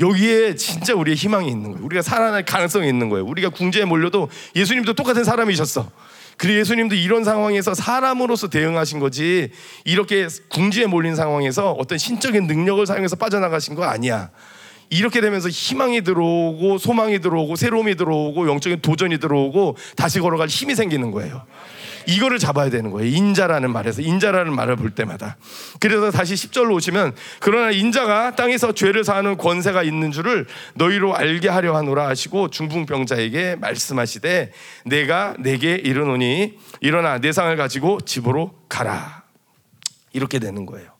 여기에 진짜 우리의 희망이 있는 거예요. 우리가 살아날 가능성이 있는 거예요. 우리가 궁지에 몰려도 예수님도 똑같은 사람이셨어. 그리고 예수님도 이런 상황에서 사람으로서 대응하신 거지 이렇게 궁지에 몰린 상황에서 어떤 신적인 능력을 사용해서 빠져나가신 거 아니야. 이렇게 되면서 희망이 들어오고 소망이 들어오고 새로움이 들어오고 영적인 도전이 들어오고 다시 걸어갈 힘이 생기는 거예요. 이거를 잡아야 되는 거예요. 인자라는 말에서 인자라는 말을 볼 때마다. 그래서 다시 10절로 오시면 그러나 인자가 땅에서 죄를 사하는 권세가 있는 줄을 너희로 알게 하려 하노라 하시고 중풍병자에게 말씀하시되 내가 내게 이르노니 일어나 내 상을 가지고 집으로 가라. 이렇게 되는 거예요.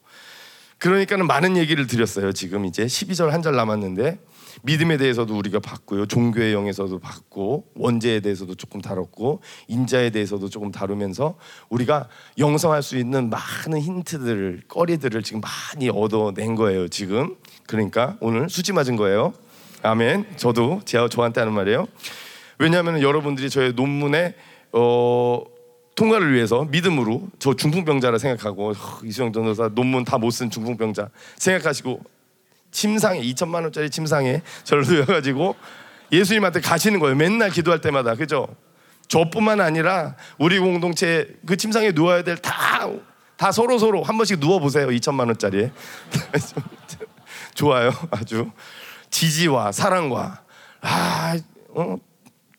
그러니까는 많은 얘기를 드렸어요. 지금 이제 12절 한 절 남았는데 믿음에 대해서도 우리가 봤고요. 종교의 영에서도 봤고 원죄에 대해서도 조금 다뤘고 인자에 대해서도 조금 다루면서 우리가 영성할 수 있는 많은 힌트들을 꺼리들을 지금 많이 얻어낸 거예요. 지금 그러니까 오늘 수지 맞은 거예요. 아멘. 저도 제가 저한테 하는 말이에요. 왜냐하면 여러분들이 저의 논문에 어 통과를 위해서 믿음으로 저 중풍병자라 생각하고 이수영 전도사 논문 다 못 쓴 중풍병자 생각하시고 침상에 2천만 원짜리 침상에 저를 누워가지고 예수님한테 가시는 거예요. 맨날 기도할 때마다 그죠? 저뿐만 아니라 우리 공동체 그 침상에 누워야 될 다 다 서로 서로 한 번씩 누워 보세요. 2천만 원짜리 [laughs] 좋아요, 아주 지지와 사랑과 아 어?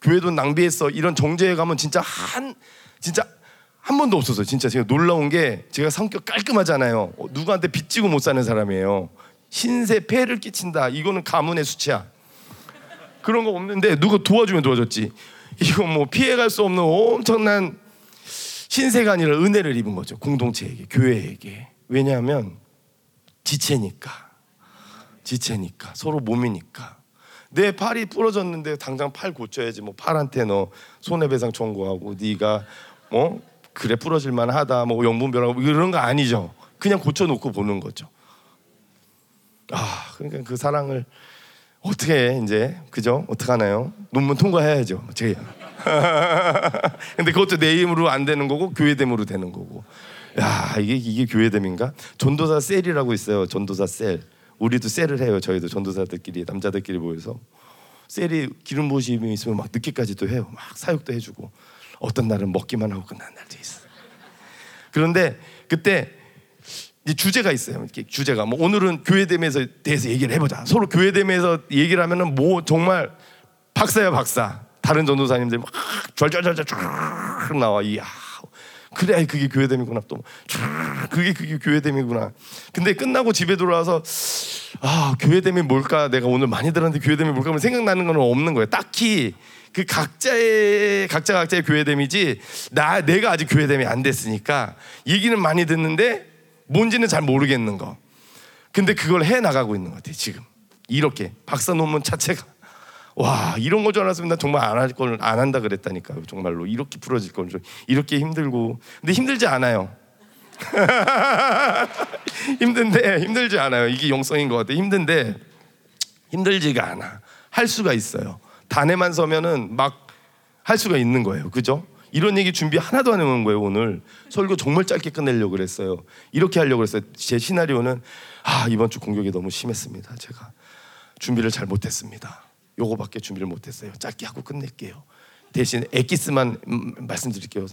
교회 돈 낭비했어 이런 정죄에 가면 진짜 한 진짜 한 번도 없었어요. 진짜 제가 놀라운 게 제가 성격 깔끔하잖아요. 어, 누구한테 빚지고 못 사는 사람이에요. 신세 폐를 끼친다. 이거는 가문의 수치야. 그런 거 없는데 누가 도와주면 도와줬지. 이거 뭐 피해갈 수 없는 엄청난 신세가 아니라 은혜를 입은 거죠. 공동체에게, 교회에게. 왜냐하면 지체니까. 지체니까. 서로 몸이니까. 내 팔이 부러졌는데 당장 팔 고쳐야지. 뭐 팔한테 너 손해배상 청구하고 네가 뭐 그래 부러질 만 하다. 뭐 영분별하고 이런 거 아니죠. 그냥 고쳐놓고 보는 거죠. 아, 그러니까 그 사랑을 어떻게 이제 그죠? 어떻게 하나요? 논문 통과해야죠. 제. [laughs] 근데 그것도 내 힘으로 안 되는 거고 교회됨으로 되는 거고. 야, 이게 이게 교회됨인가? 전도사 셀이라고 있어요. 전도사 셀. 우리도 셀을 해요. 저희도 전도사들끼리 남자들끼리 모여서 셀이 기름 부심이 있으면 막 늦게까지 도 해요. 막 사육도 해주고 어떤 날은 먹기만 하고 끝난 날도 있어. 그런데 그때 주제가 있어요. 주제가 뭐 오늘은 교회됨에서 대해서 얘기를 해보자. 서로 교회됨에서 얘기를 하면은 뭐 정말 박사야 박사. 다른 전도사님들 막 절절절절 쫙 나와. 이야. 그래 그게 교회됨이구나 또 그게 그게 교회됨이구나 근데 끝나고 집에 돌아와서 아 교회됨이 뭘까 내가 오늘 많이 들었는데 교회됨이 뭘까 생각나는 건 없는 거예요 딱히 그 각자의 각자 각자의 교회됨이지 나 내가 아직 교회됨이 안 됐으니까 얘기는 많이 듣는데 뭔지는 잘 모르겠는 거. 근데 그걸 해 나가고 있는 것 같아 지금. 이렇게 박사 논문 자체가. 와 이런 거 줄 알았으면 나 정말 안 할 걸 안 한다 그랬다니까요 정말로. 이렇게 풀어질 건 이렇게 힘들고. 근데 힘들지 않아요. [laughs] 힘든데 힘들지 않아요. 이게 영성인 것 같아. 힘든데 힘들지가 않아. 할 수가 있어요 단에만 서면은 막 할 수가 있는 거예요. 그죠? 이런 얘기 준비 하나도 안 해놓은 거예요 오늘. 설교 정말 짧게 끝내려고 그랬어요. 이렇게 하려고 그랬어요. 제 시나리오는 아 이번 주 공격이 너무 심했습니다. 제가 준비를 잘 못했습니다. 요거밖에 준비를 못했어요. 짧게 하고 끝낼게요. 대신 엑기스만 음, 말씀드릴게요.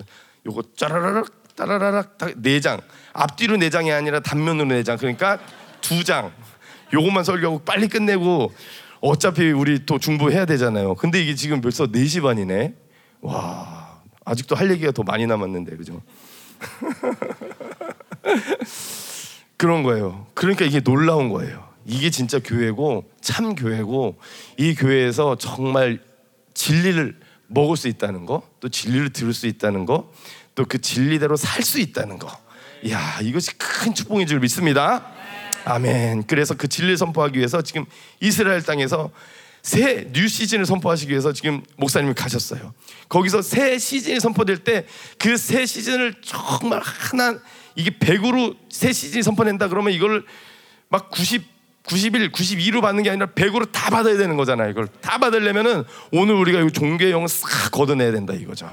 요거 짜라라락 따라라락 네장. 앞뒤로 네 장이 아니라 단면으로 네장. 그러니까 두 장. 요것만 설교하고 빨리 끝내고 어차피 우리 또 중보해야 되잖아요 근데 이게 지금 벌써 4시 반이네 와 아직도 할 얘기가 더 많이 남았는데 그죠? [laughs] 그런 거예요. 그러니까 이게 놀라운 거예요. 이게 진짜 교회고 참 교회고 이 교회에서 정말 진리를 먹을 수 있다는 거, 또 진리를 들을 수 있다는 거, 또 그 진리대로 살 수 있다는 거. 야 이것이 큰 축복인 줄 믿습니다. 아멘. 그래서 그 진리를 선포하기 위해서 지금 이스라엘 땅에서 새 new season을 선포하시기 위해서 지금 목사님이 가셨어요. 거기서 새 시즌이 선포될 때 그 새 시즌을 정말 하나 이게 100으로 새 시즌이 선포된다 그러면 이걸 막 90, 91, 92로 받는 게 아니라 100으로 다 받아야 되는 거잖아요. 이걸 다 받으려면은 오늘 우리가 이 종교의 영을 싹 걷어내야 된다 이거죠.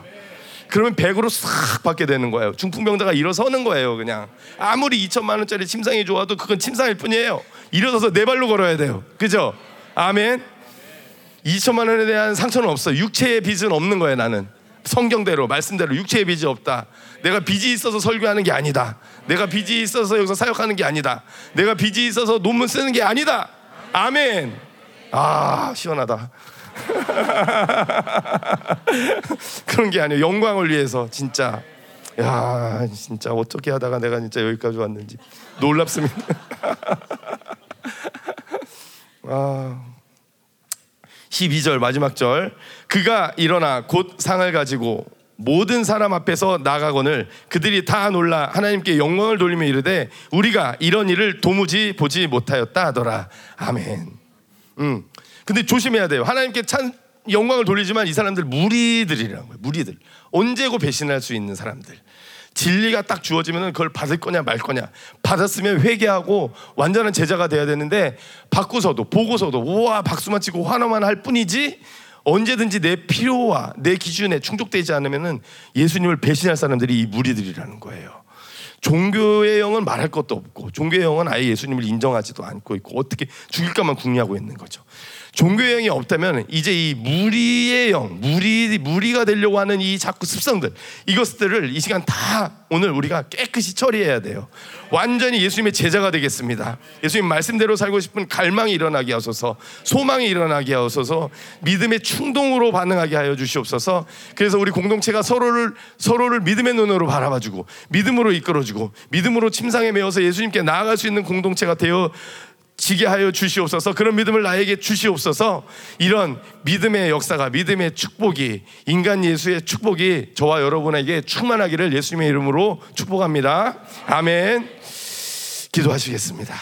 그러면 100으로 싹 받게 되는 거예요. 중풍병자가 일어서는 거예요, 그냥. 아무리 2천만 원짜리 침상이 좋아도 그건 침상일 뿐이에요. 일어서서 네 발로 걸어야 돼요. 그죠? 아멘. 2천만 원에 대한 상처는 없어. 육체의 빚은 없는 거예요, 나는. 성경대로 말씀대로 육체의 빚이 없다. 내가 빚이 있어서 설교하는 게 아니다. 내가 빚이 있어서 여기서 사역하는 게 아니다. 내가 빚이 있어서 논문 쓰는 게 아니다. 아멘. 아 시원하다. [laughs] 그런 게 아니에요. 영광을 위해서 진짜. 야 진짜 어떻게 하다가 내가 진짜 여기까지 왔는지 놀랍습니다. [laughs] 아. 12절 마지막 절 그가 일어나 곧 상을 가지고 모든 사람 앞에서 나가거늘 그들이 다 놀라 하나님께 영광을 돌리며 이르되 우리가 이런 일을 도무지 보지 못하였다 하더라 아멘. 음. 근데 조심해야 돼요. 하나님께 찬 영광을 돌리지만 이 사람들 무리들이라는 거예요. 무리들. 언제고 배신할 수 있는 사람들. 진리가 딱 주어지면 그걸 받을 거냐 말 거냐. 받았으면 회개하고 완전한 제자가 돼야 되는데 받고서도 보고서도 우와 박수만 치고 환호만 할 뿐이지 언제든지 내 필요와 내 기준에 충족되지 않으면은 예수님을 배신할 사람들이 이 무리들이라는 거예요. 종교의 영은 말할 것도 없고 종교의 영은 아예 예수님을 인정하지도 않고 있고 어떻게 죽일까만 궁리하고 있는 거죠. 종교의 영이 없다면 이제 이 무리의 영, 무리 무리가 되려고 하는 이 자꾸 습성들 이것들을 이 시간 다 오늘 우리가 깨끗이 처리해야 돼요. 완전히 예수님의 제자가 되겠습니다. 예수님 말씀대로 살고 싶은 갈망이 일어나게 하소서, 소망이 일어나게 하소서, 믿음의 충동으로 반응하게 하여 주시옵소서. 그래서 우리 공동체가 서로를 서로를 믿음의 눈으로 바라봐주고 믿음으로 이끌어주고 믿음으로 침상에 메어서 예수님께 나아갈 수 있는 공동체가 되어 지게 하여 주시옵소서. 그런 믿음을 나에게 주시옵소서. 이런 믿음의 역사가 믿음의 축복이 인간 예수의 축복이 저와 여러분에게 충만하기를 예수님의 이름으로 축복합니다. 아멘. 기도하시겠습니다.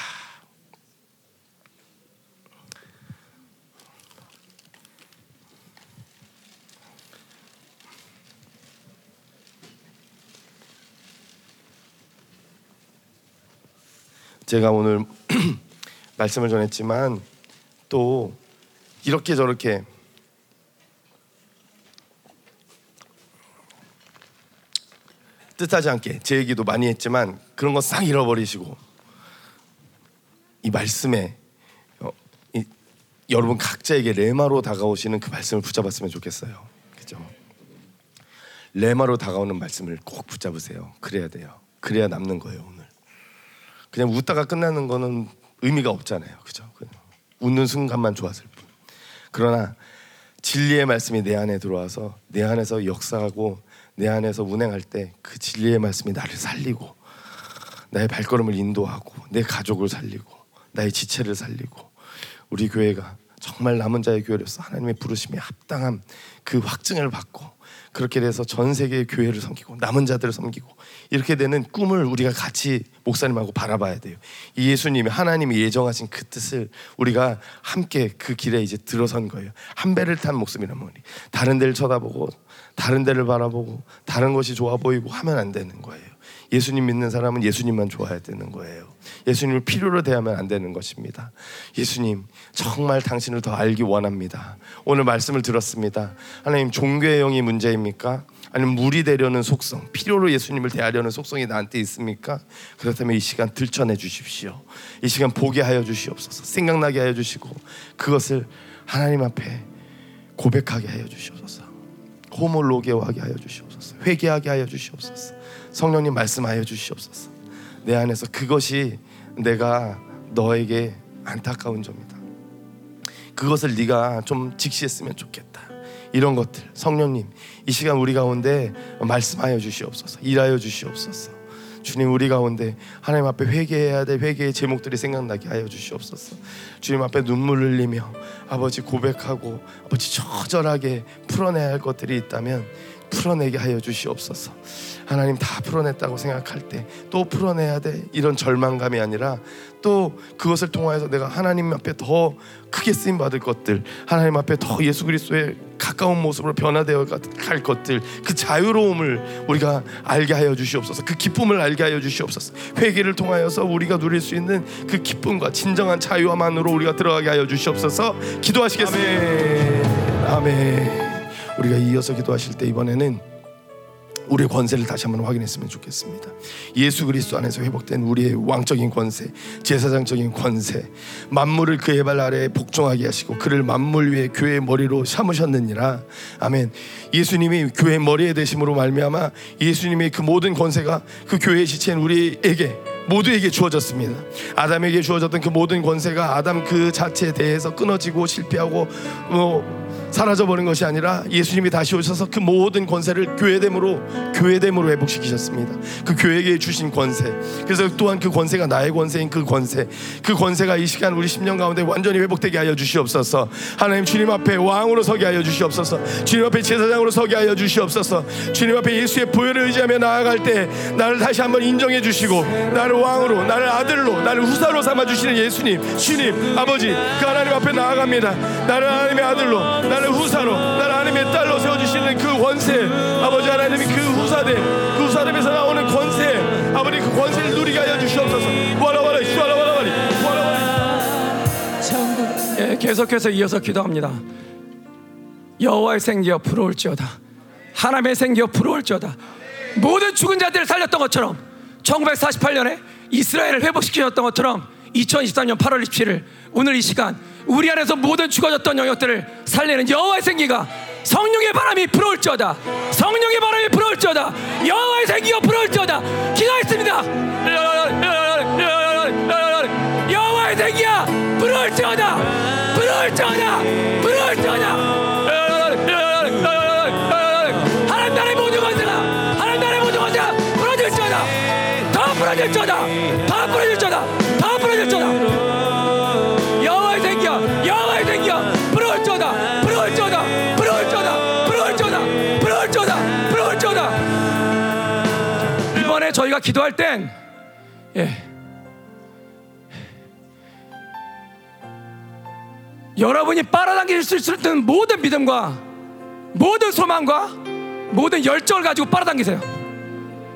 제가 오늘 [clears throat] 말씀을 전했지만 또 이렇게 저렇게 뜻하지 않게 제 얘기도 많이 했지만 그런 거 싹 잃어버리시고 이 말씀에 어, 이, 여러분 각자에게 레마로 다가오시는 그 말씀을 붙잡았으면 좋겠어요. 그죠? 레마로 다가오는 말씀을 꼭 붙잡으세요. 그래야 돼요. 그래야 남는 거예요 오늘. 그냥 웃다가 끝나는 거는 의미가 없잖아요. 그죠? 웃는 순간만 좋았을 뿐. 그러나 진리의 말씀이 내 안에 들어와서 내 안에서 역사하고 내 안에서 운행할 때 그 진리의 말씀이 나를 살리고 나의 발걸음을 인도하고 내 가족을 살리고 나의 지체를 살리고 우리 교회가 정말 남은 자의 교회로서 하나님의 부르심에 합당한 그 확증을 받고 그렇게 돼서 전 세계의 교회를 섬기고 남은 자들을 섬기고 이렇게 되는 꿈을 우리가 같이 목사님하고 바라봐야 돼요. 이 예수님이 하나님이 예정하신 그 뜻을 우리가 함께 그 길에 이제 들어선 거예요. 한 배를 탄 목숨이란 말이. 다른 데를 쳐다보고 다른 데를 바라보고 다른 것이 좋아 보이고 하면 안 되는 거예요. 예수님 믿는 사람은 예수님만 좋아해야 되는 거예요. 예수님을 필요로 대하면 안 되는 것입니다. 예수님, 정말 당신을 더 알기 원합니다. 오늘 말씀을 들었습니다. 하나님, 종교의 영이 문제입니까? 아니면 무리 되려는 속성, 필요로 예수님을 대하려는 속성이 나한테 있습니까? 그렇다면 이 시간 들춰내 주십시오. 이 시간 보게 하여 주시옵소서. 생각나게 하여 주시고 그것을 하나님 앞에 고백하게 하여 주시옵소서. 호몰로게하게 하여 주시옵소서. 회개하게 하여 주시옵소서. 성령님 말씀하여 주시옵소서. 내 안에서 그것이 내가 너에게 안타까운 점이다. 그것을 네가 좀 직시했으면 좋겠다. 이런 것들 성령님 이 시간 우리 가운데 말씀하여 주시옵소서. 일하여 주시옵소서. 주님 우리 가운데 하나님 앞에 회개해야 될 회개의 제목들이 생각나게 하여 주시옵소서. 주님 앞에 눈물 흘리며 아버지 고백하고 아버지 처절하게 풀어내야 할 것들이 있다면 풀어내게 하여 주시옵소서. 하나님 다 풀어냈다고 생각할 때 또 풀어내야 돼. 이런 절망감이 아니라 또 그것을 통하여서 내가 하나님 앞에 더 크게 쓰임 받을 것들 하나님 앞에 더 예수 그리스도의 가까운 모습으로 변화되어 갈 것들 그 자유로움을 우리가 알게 하여 주시옵소서. 그 기쁨을 알게 하여 주시옵소서. 회개를 통하여서 우리가 누릴 수 있는 그 기쁨과 진정한 자유함만으로 우리가 들어가게 하여 주시옵소서. 기도하시겠습니다. 아멘 우리가 이어서 기도하실 때 이번에는 우리의 권세를 다시 한번 확인했으면 좋겠습니다. 예수 그리스도 안에서 회복된 우리의 왕적인 권세, 제사장적인 권세, 만물을 그의 발 아래에 복종하게 하시고 그를 만물 위에 교회의 머리로 삼으셨느니라. 아멘. 예수님이 교회의 머리에 되심으로 말미암아 예수님의 그 모든 권세가 그 교회의 지체인 우리에게 모두에게 주어졌습니다. 아담에게 주어졌던 그 모든 권세가 아담 그 자체에 대해서 끊어지고 실패하고 뭐 사라져 버린 것이 아니라 예수님이 다시 오셔서 그 모든 권세를 교회됨으로 교회됨으로 회복시키셨습니다. 그 교회에게 주신 권세. 그래서 또한 그 권세가 나의 권세인 그 권세. 그 권세가 이 시간 우리 10년 가운데 완전히 회복되게 하여 주시옵소서. 하나님 주님 앞에 왕으로 서게 하여 주시옵소서. 주님 앞에 제사장으로 서게 하여 주시옵소서. 주님 앞에 예수의 보혈을 의지하며 나아갈 때 나를 다시 한번 인정해 주시고 나를 왕으로 나를 아들로 나를 후사로 삼아 주시는 예수님 주님 아버지 그 하나님 앞에 나아갑니다. 나를 하나님의 아들로 나를 후사로 나를 하나님의 딸로 세워주시는 그 권세 아버지 하나님이 그 후사대 그 후사됨에서 나오는 권세 아버지 그 권세를 누리게 하여 주시옵소서 와라와라 슈와라와라와리 와라와라 예, 계속해서 이어서 기도합니다. 여호와의 생기여 부러울지어다. 하나님의 생기여 부러울지어다. 모든 죽은 자들을 살렸던 것처럼 1948년에 이스라엘을 회복시키셨던 것처럼 2023년 8월 27일 오늘 이 시간 우리 안에서 모든 죽어졌던 영역들을 살리는 여호와의 생기가 성령의 바람이 불어올지어다. 성령의 바람이 불어올지어다. 여호와의 생기가 불어올지어다. 기도했습니다. 여호와의 생기야 불어올지어다. 불어올지어다. 불어올지어다. 하나님 나라의 모든 권세가 하나님 나라의 모든 더 부러질지어다. 더 부러질지어다 기도할 땐 예. 여러분이 빨아당길 수 있는 모든 믿음과 모든 소망과 모든 열정을 가지고 빨아당기세요.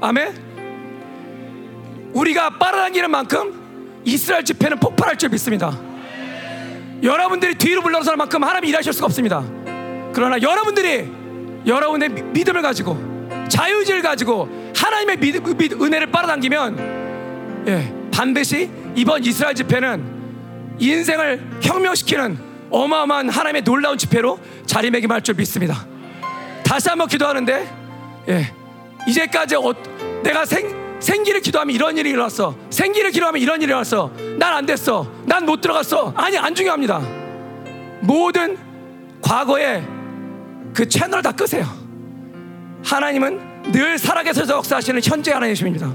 아멘. 우리가 빨아당기는 만큼 이스라엘 집회는 폭발할 줄 믿습니다. 여러분들이 뒤로 물러설 만큼 하나님이 일하실 수가 없습니다. 그러나 여러분들이 여러분의 미- 믿음을 가지고 자유의지를 가지고 하나님의 믿음, 믿- 은혜를 빨아당기면 예, 반드시 이번 이스라엘 집회는 인생을 혁명시키는 어마어마한 하나님의 놀라운 집회로 자리매김할 줄 믿습니다. 다시 한번 기도하는데 예, 이제까지 어, 내가 생, 생기를 기도하면 이런 일이 일어났어. 생기를 기도하면 이런 일이 일어났어. 난 안 됐어. 난 못 들어갔어. 아니 안 중요합니다. 모든 과거의 그 채널 다 끄세요. 하나님은 늘 살아계셔서 역사하시는 현재 하나님이십니다.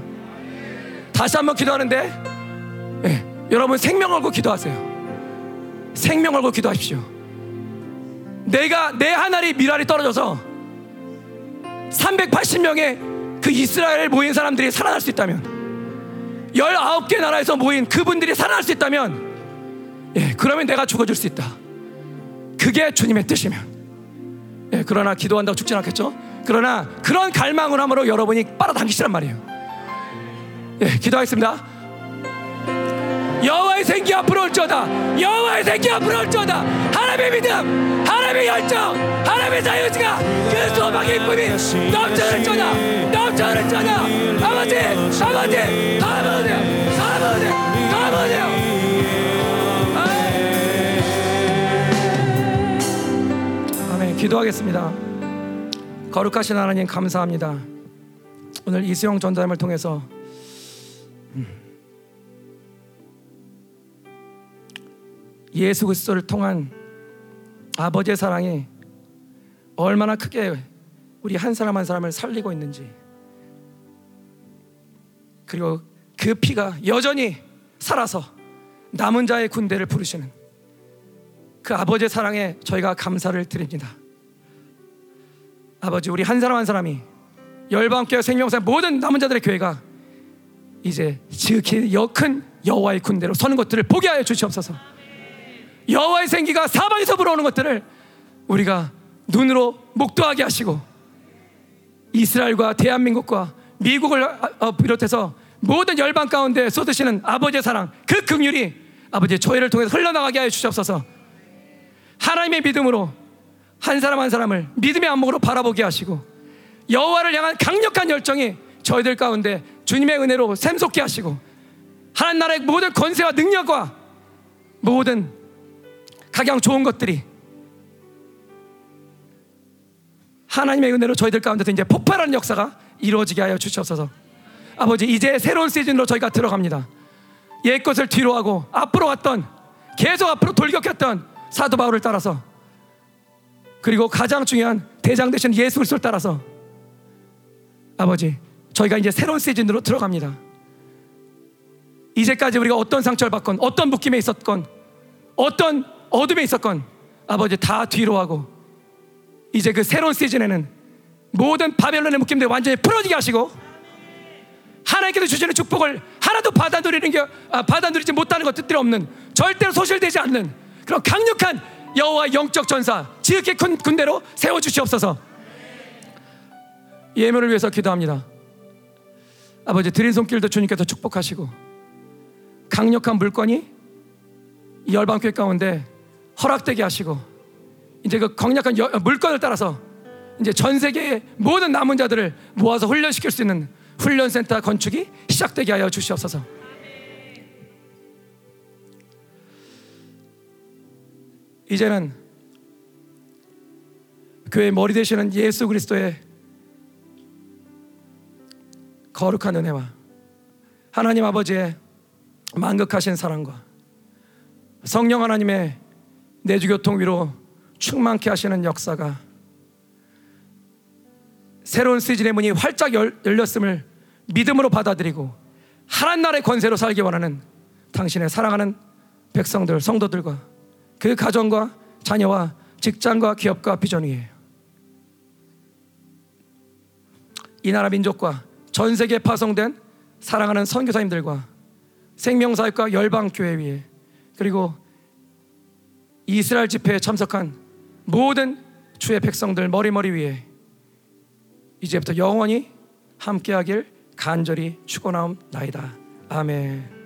다시 한번 기도하는데 예, 여러분 생명 걸고 기도하세요. 생명 걸고 기도하십시오. 내가 내 하나리 미랄이 떨어져서 380명의 그 이스라엘 모인 사람들이 살아날 수 있다면 19개 나라에서 모인 그분들이 살아날 수 있다면 예, 그러면 내가 죽어줄 수 있다. 그게 주님의 뜻이면. 예, 그러나 기도한다고 죽진 않겠죠 그러나 그런 갈망을 함으로 여러분이 빨아당기시란 말이에요. 예, 기도하겠습니다. 여호와의 생기 앞으로 올지어다. 여호와의 생기 앞으로 올지어다. 하나님의 믿음 하나님의 열정 하나님의 자유지가 그 소망의 기쁨이 넘쳐날지어다. 넘쳐날지어다. 아버지 아버지 다 먹으세요 다 먹으세요 다 먹으세요 아멘. 기도하겠습니다 거룩하신 하나님 감사합니다 오늘 이수영 전자님을 통해서 예수 그리스도를 통한 아버지의 사랑이 얼마나 크게 우리 한 사람 한 사람을 살리고 있는지 그리고 그 피가 여전히 살아서 남은 자의 군대를 부르시는 그 아버지의 사랑에 저희가 감사를 드립니다. 아버지 우리 한 사람 한 사람이 열방교회 생명사 모든 남은 자들의 교회가 이제 지극히 여큰 여호와의 군대로 서는 것들을 보게 하여 주시옵소서. 여호와의 생기가 사방에서 불어오는 것들을 우리가 눈으로 목도하게 하시고 이스라엘과 대한민국과 미국을 어, 비롯해서 모든 열방 가운데 쏟으시는 아버지의 사랑 그 긍휼이 아버지의 조회를 통해서 흘러나가게 하여 주시옵소서. 하나님의 믿음으로 한 사람 한 사람을 믿음의 안목으로 바라보게 하시고 여호와를 향한 강력한 열정이 저희들 가운데 주님의 은혜로 샘솟게 하시고 하나님 나라의 모든 권세와 능력과 모든 각양 좋은 것들이 하나님의 은혜로 저희들 가운데서 이제 폭발하는 역사가 이루어지게 하여 주시옵소서. 아버지 이제 새로운 시즌으로 저희가 들어갑니다. 옛 것을 뒤로 하고 앞으로 왔던 계속 앞으로 돌격했던 사도 바울을 따라서 그리고 가장 중요한 대장 되신 예수 그리스도를 따라서 아버지 저희가 이제 새로운 시즌으로 들어갑니다. 이제까지 우리가 어떤 상처를 받건 어떤 묶임에 있었건 어떤 어둠에 있었건 아버지 다 뒤로 하고 이제 그 새로운 시즌에는 모든 바벨론의 묶임들 완전히 풀어지게 하시고 하나님께서 주시는 축복을 하나도 받아 누리는 게 아, 받아 누리지 못하는 것들이 없는 절대로 소실되지 않는 그런 강력한 여호와 영적 전사 지극히 큰 군대로 세워 주시옵소서. 예물을 위해서 기도합니다. 아버지 드린 손길도 주님께서 축복하시고 강력한 물건이 이 열방교회 가운데 허락되게 하시고 이제 그 강력한 여- 물건을 따라서 이제 전 세계의 모든 남은 자들을 모아서 훈련시킬 수 있는 훈련센터 건축이 시작되게 하여 주시옵소서. 이제는 교회 머리 되시는 예수 그리스도의 거룩한 은혜와 하나님 아버지의 만극하신 사랑과 성령 하나님의 내주교통 위로 충만케 하시는 역사가 새로운 시즌의 문이 활짝 열, 열렸음을 믿음으로 받아들이고 하나님 나라의 권세로 살기 원하는 당신의 사랑하는 백성들, 성도들과 그 가정과 자녀와 직장과 기업과 비전 위에 이 나라 민족과 전 세계에 파송된 사랑하는 선교사님들과 생명사역과 열방교회 위에 그리고 이스라엘 집회에 참석한 모든 주의 백성들 머리머리 위에 이제부터 영원히 함께하길 간절히 축원하옵나이다. 아멘.